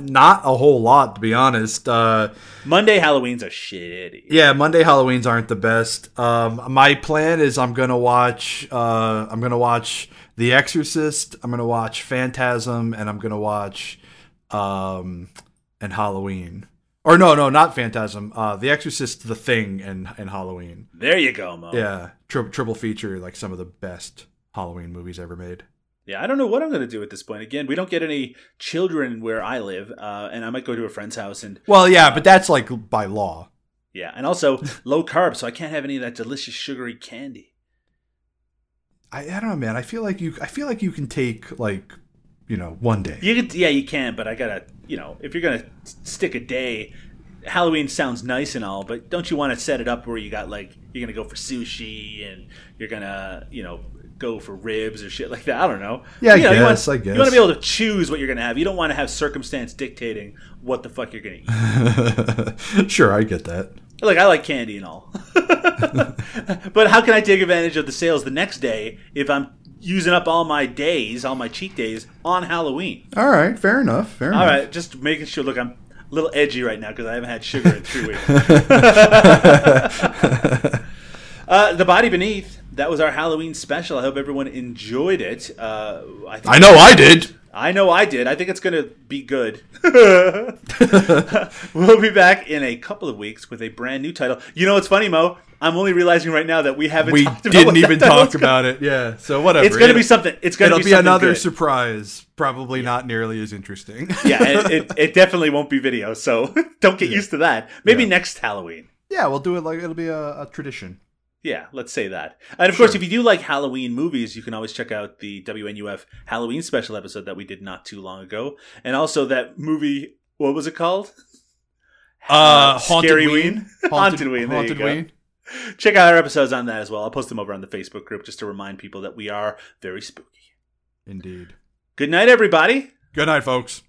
not a whole lot to be honest. Uh, Monday Halloweens are shitty. yeah, Monday Halloweens aren't the best. Um, my plan is I'm gonna watch. Uh, I'm gonna watch The Exorcist. I'm gonna watch Phantasm, and I'm gonna watch, um, and Halloween. Or no, no, not Phantasm. Uh, The Exorcist, The Thing, and and Halloween. There you go, Mo. Yeah, tri- triple feature, like some of the best Halloween movies ever made. Yeah, I don't know what I'm going to do at this point. Again, we don't get any children where I live, uh, and I might go to a friend's house and Well, yeah, but that's like by law. yeah, and also low carb, so I can't have any of that delicious sugary candy. I, I don't know, man. I feel like you. I feel like you can take like, you know, one day. You could, yeah, you can, but I gotta, you know, if you're gonna stick a day, Halloween sounds nice and all, but don't you want to set it up where you got like you're gonna go for sushi and you're gonna, you know, go for ribs or shit like that? I don't know. Yeah, I you know, you guess, want, I guess. You want to be able to choose what you're gonna have. You don't want to have circumstance dictating what the fuck you're gonna eat. sure, I get that. Look, I like candy and all. but how can I take advantage of the sales the next day if I'm using up all my days, all my cheat days on Halloween? All right, fair enough. Fair All enough. right, just making sure. Look, I'm a little edgy right now because I haven't had sugar in three weeks. uh, the Body Beneath. That was our Halloween special. I hope everyone enjoyed it. Uh, I, think, I know I did. I know I did. I think it's going to be good. we'll be back in a couple of weeks with a brand new title. You know what's funny, Mo? I'm only realizing right now that we haven't. We talked about didn't what even title's talk about it. Yeah. So whatever. It's going to be something. It's going to be, be, another good. surprise. Probably not nearly as interesting. yeah, it, it, it definitely won't be video, so don't get used to that. Maybe Yeah. next Halloween. yeah, we'll do it like it'll be a, a tradition. Yeah, let's say that. And of course, if you do like Halloween movies, you can always check out the WNUF Halloween special episode that we did not too long ago. And also that movie, what was it called? Uh, Haunted Scary Ween. Ween. Haunted Ween, there you Haunted go. Ween. Check out our episodes on that as well. I'll post them over on the Facebook group just to remind people that we are very spooky. Indeed. Good night, everybody. Good night, folks.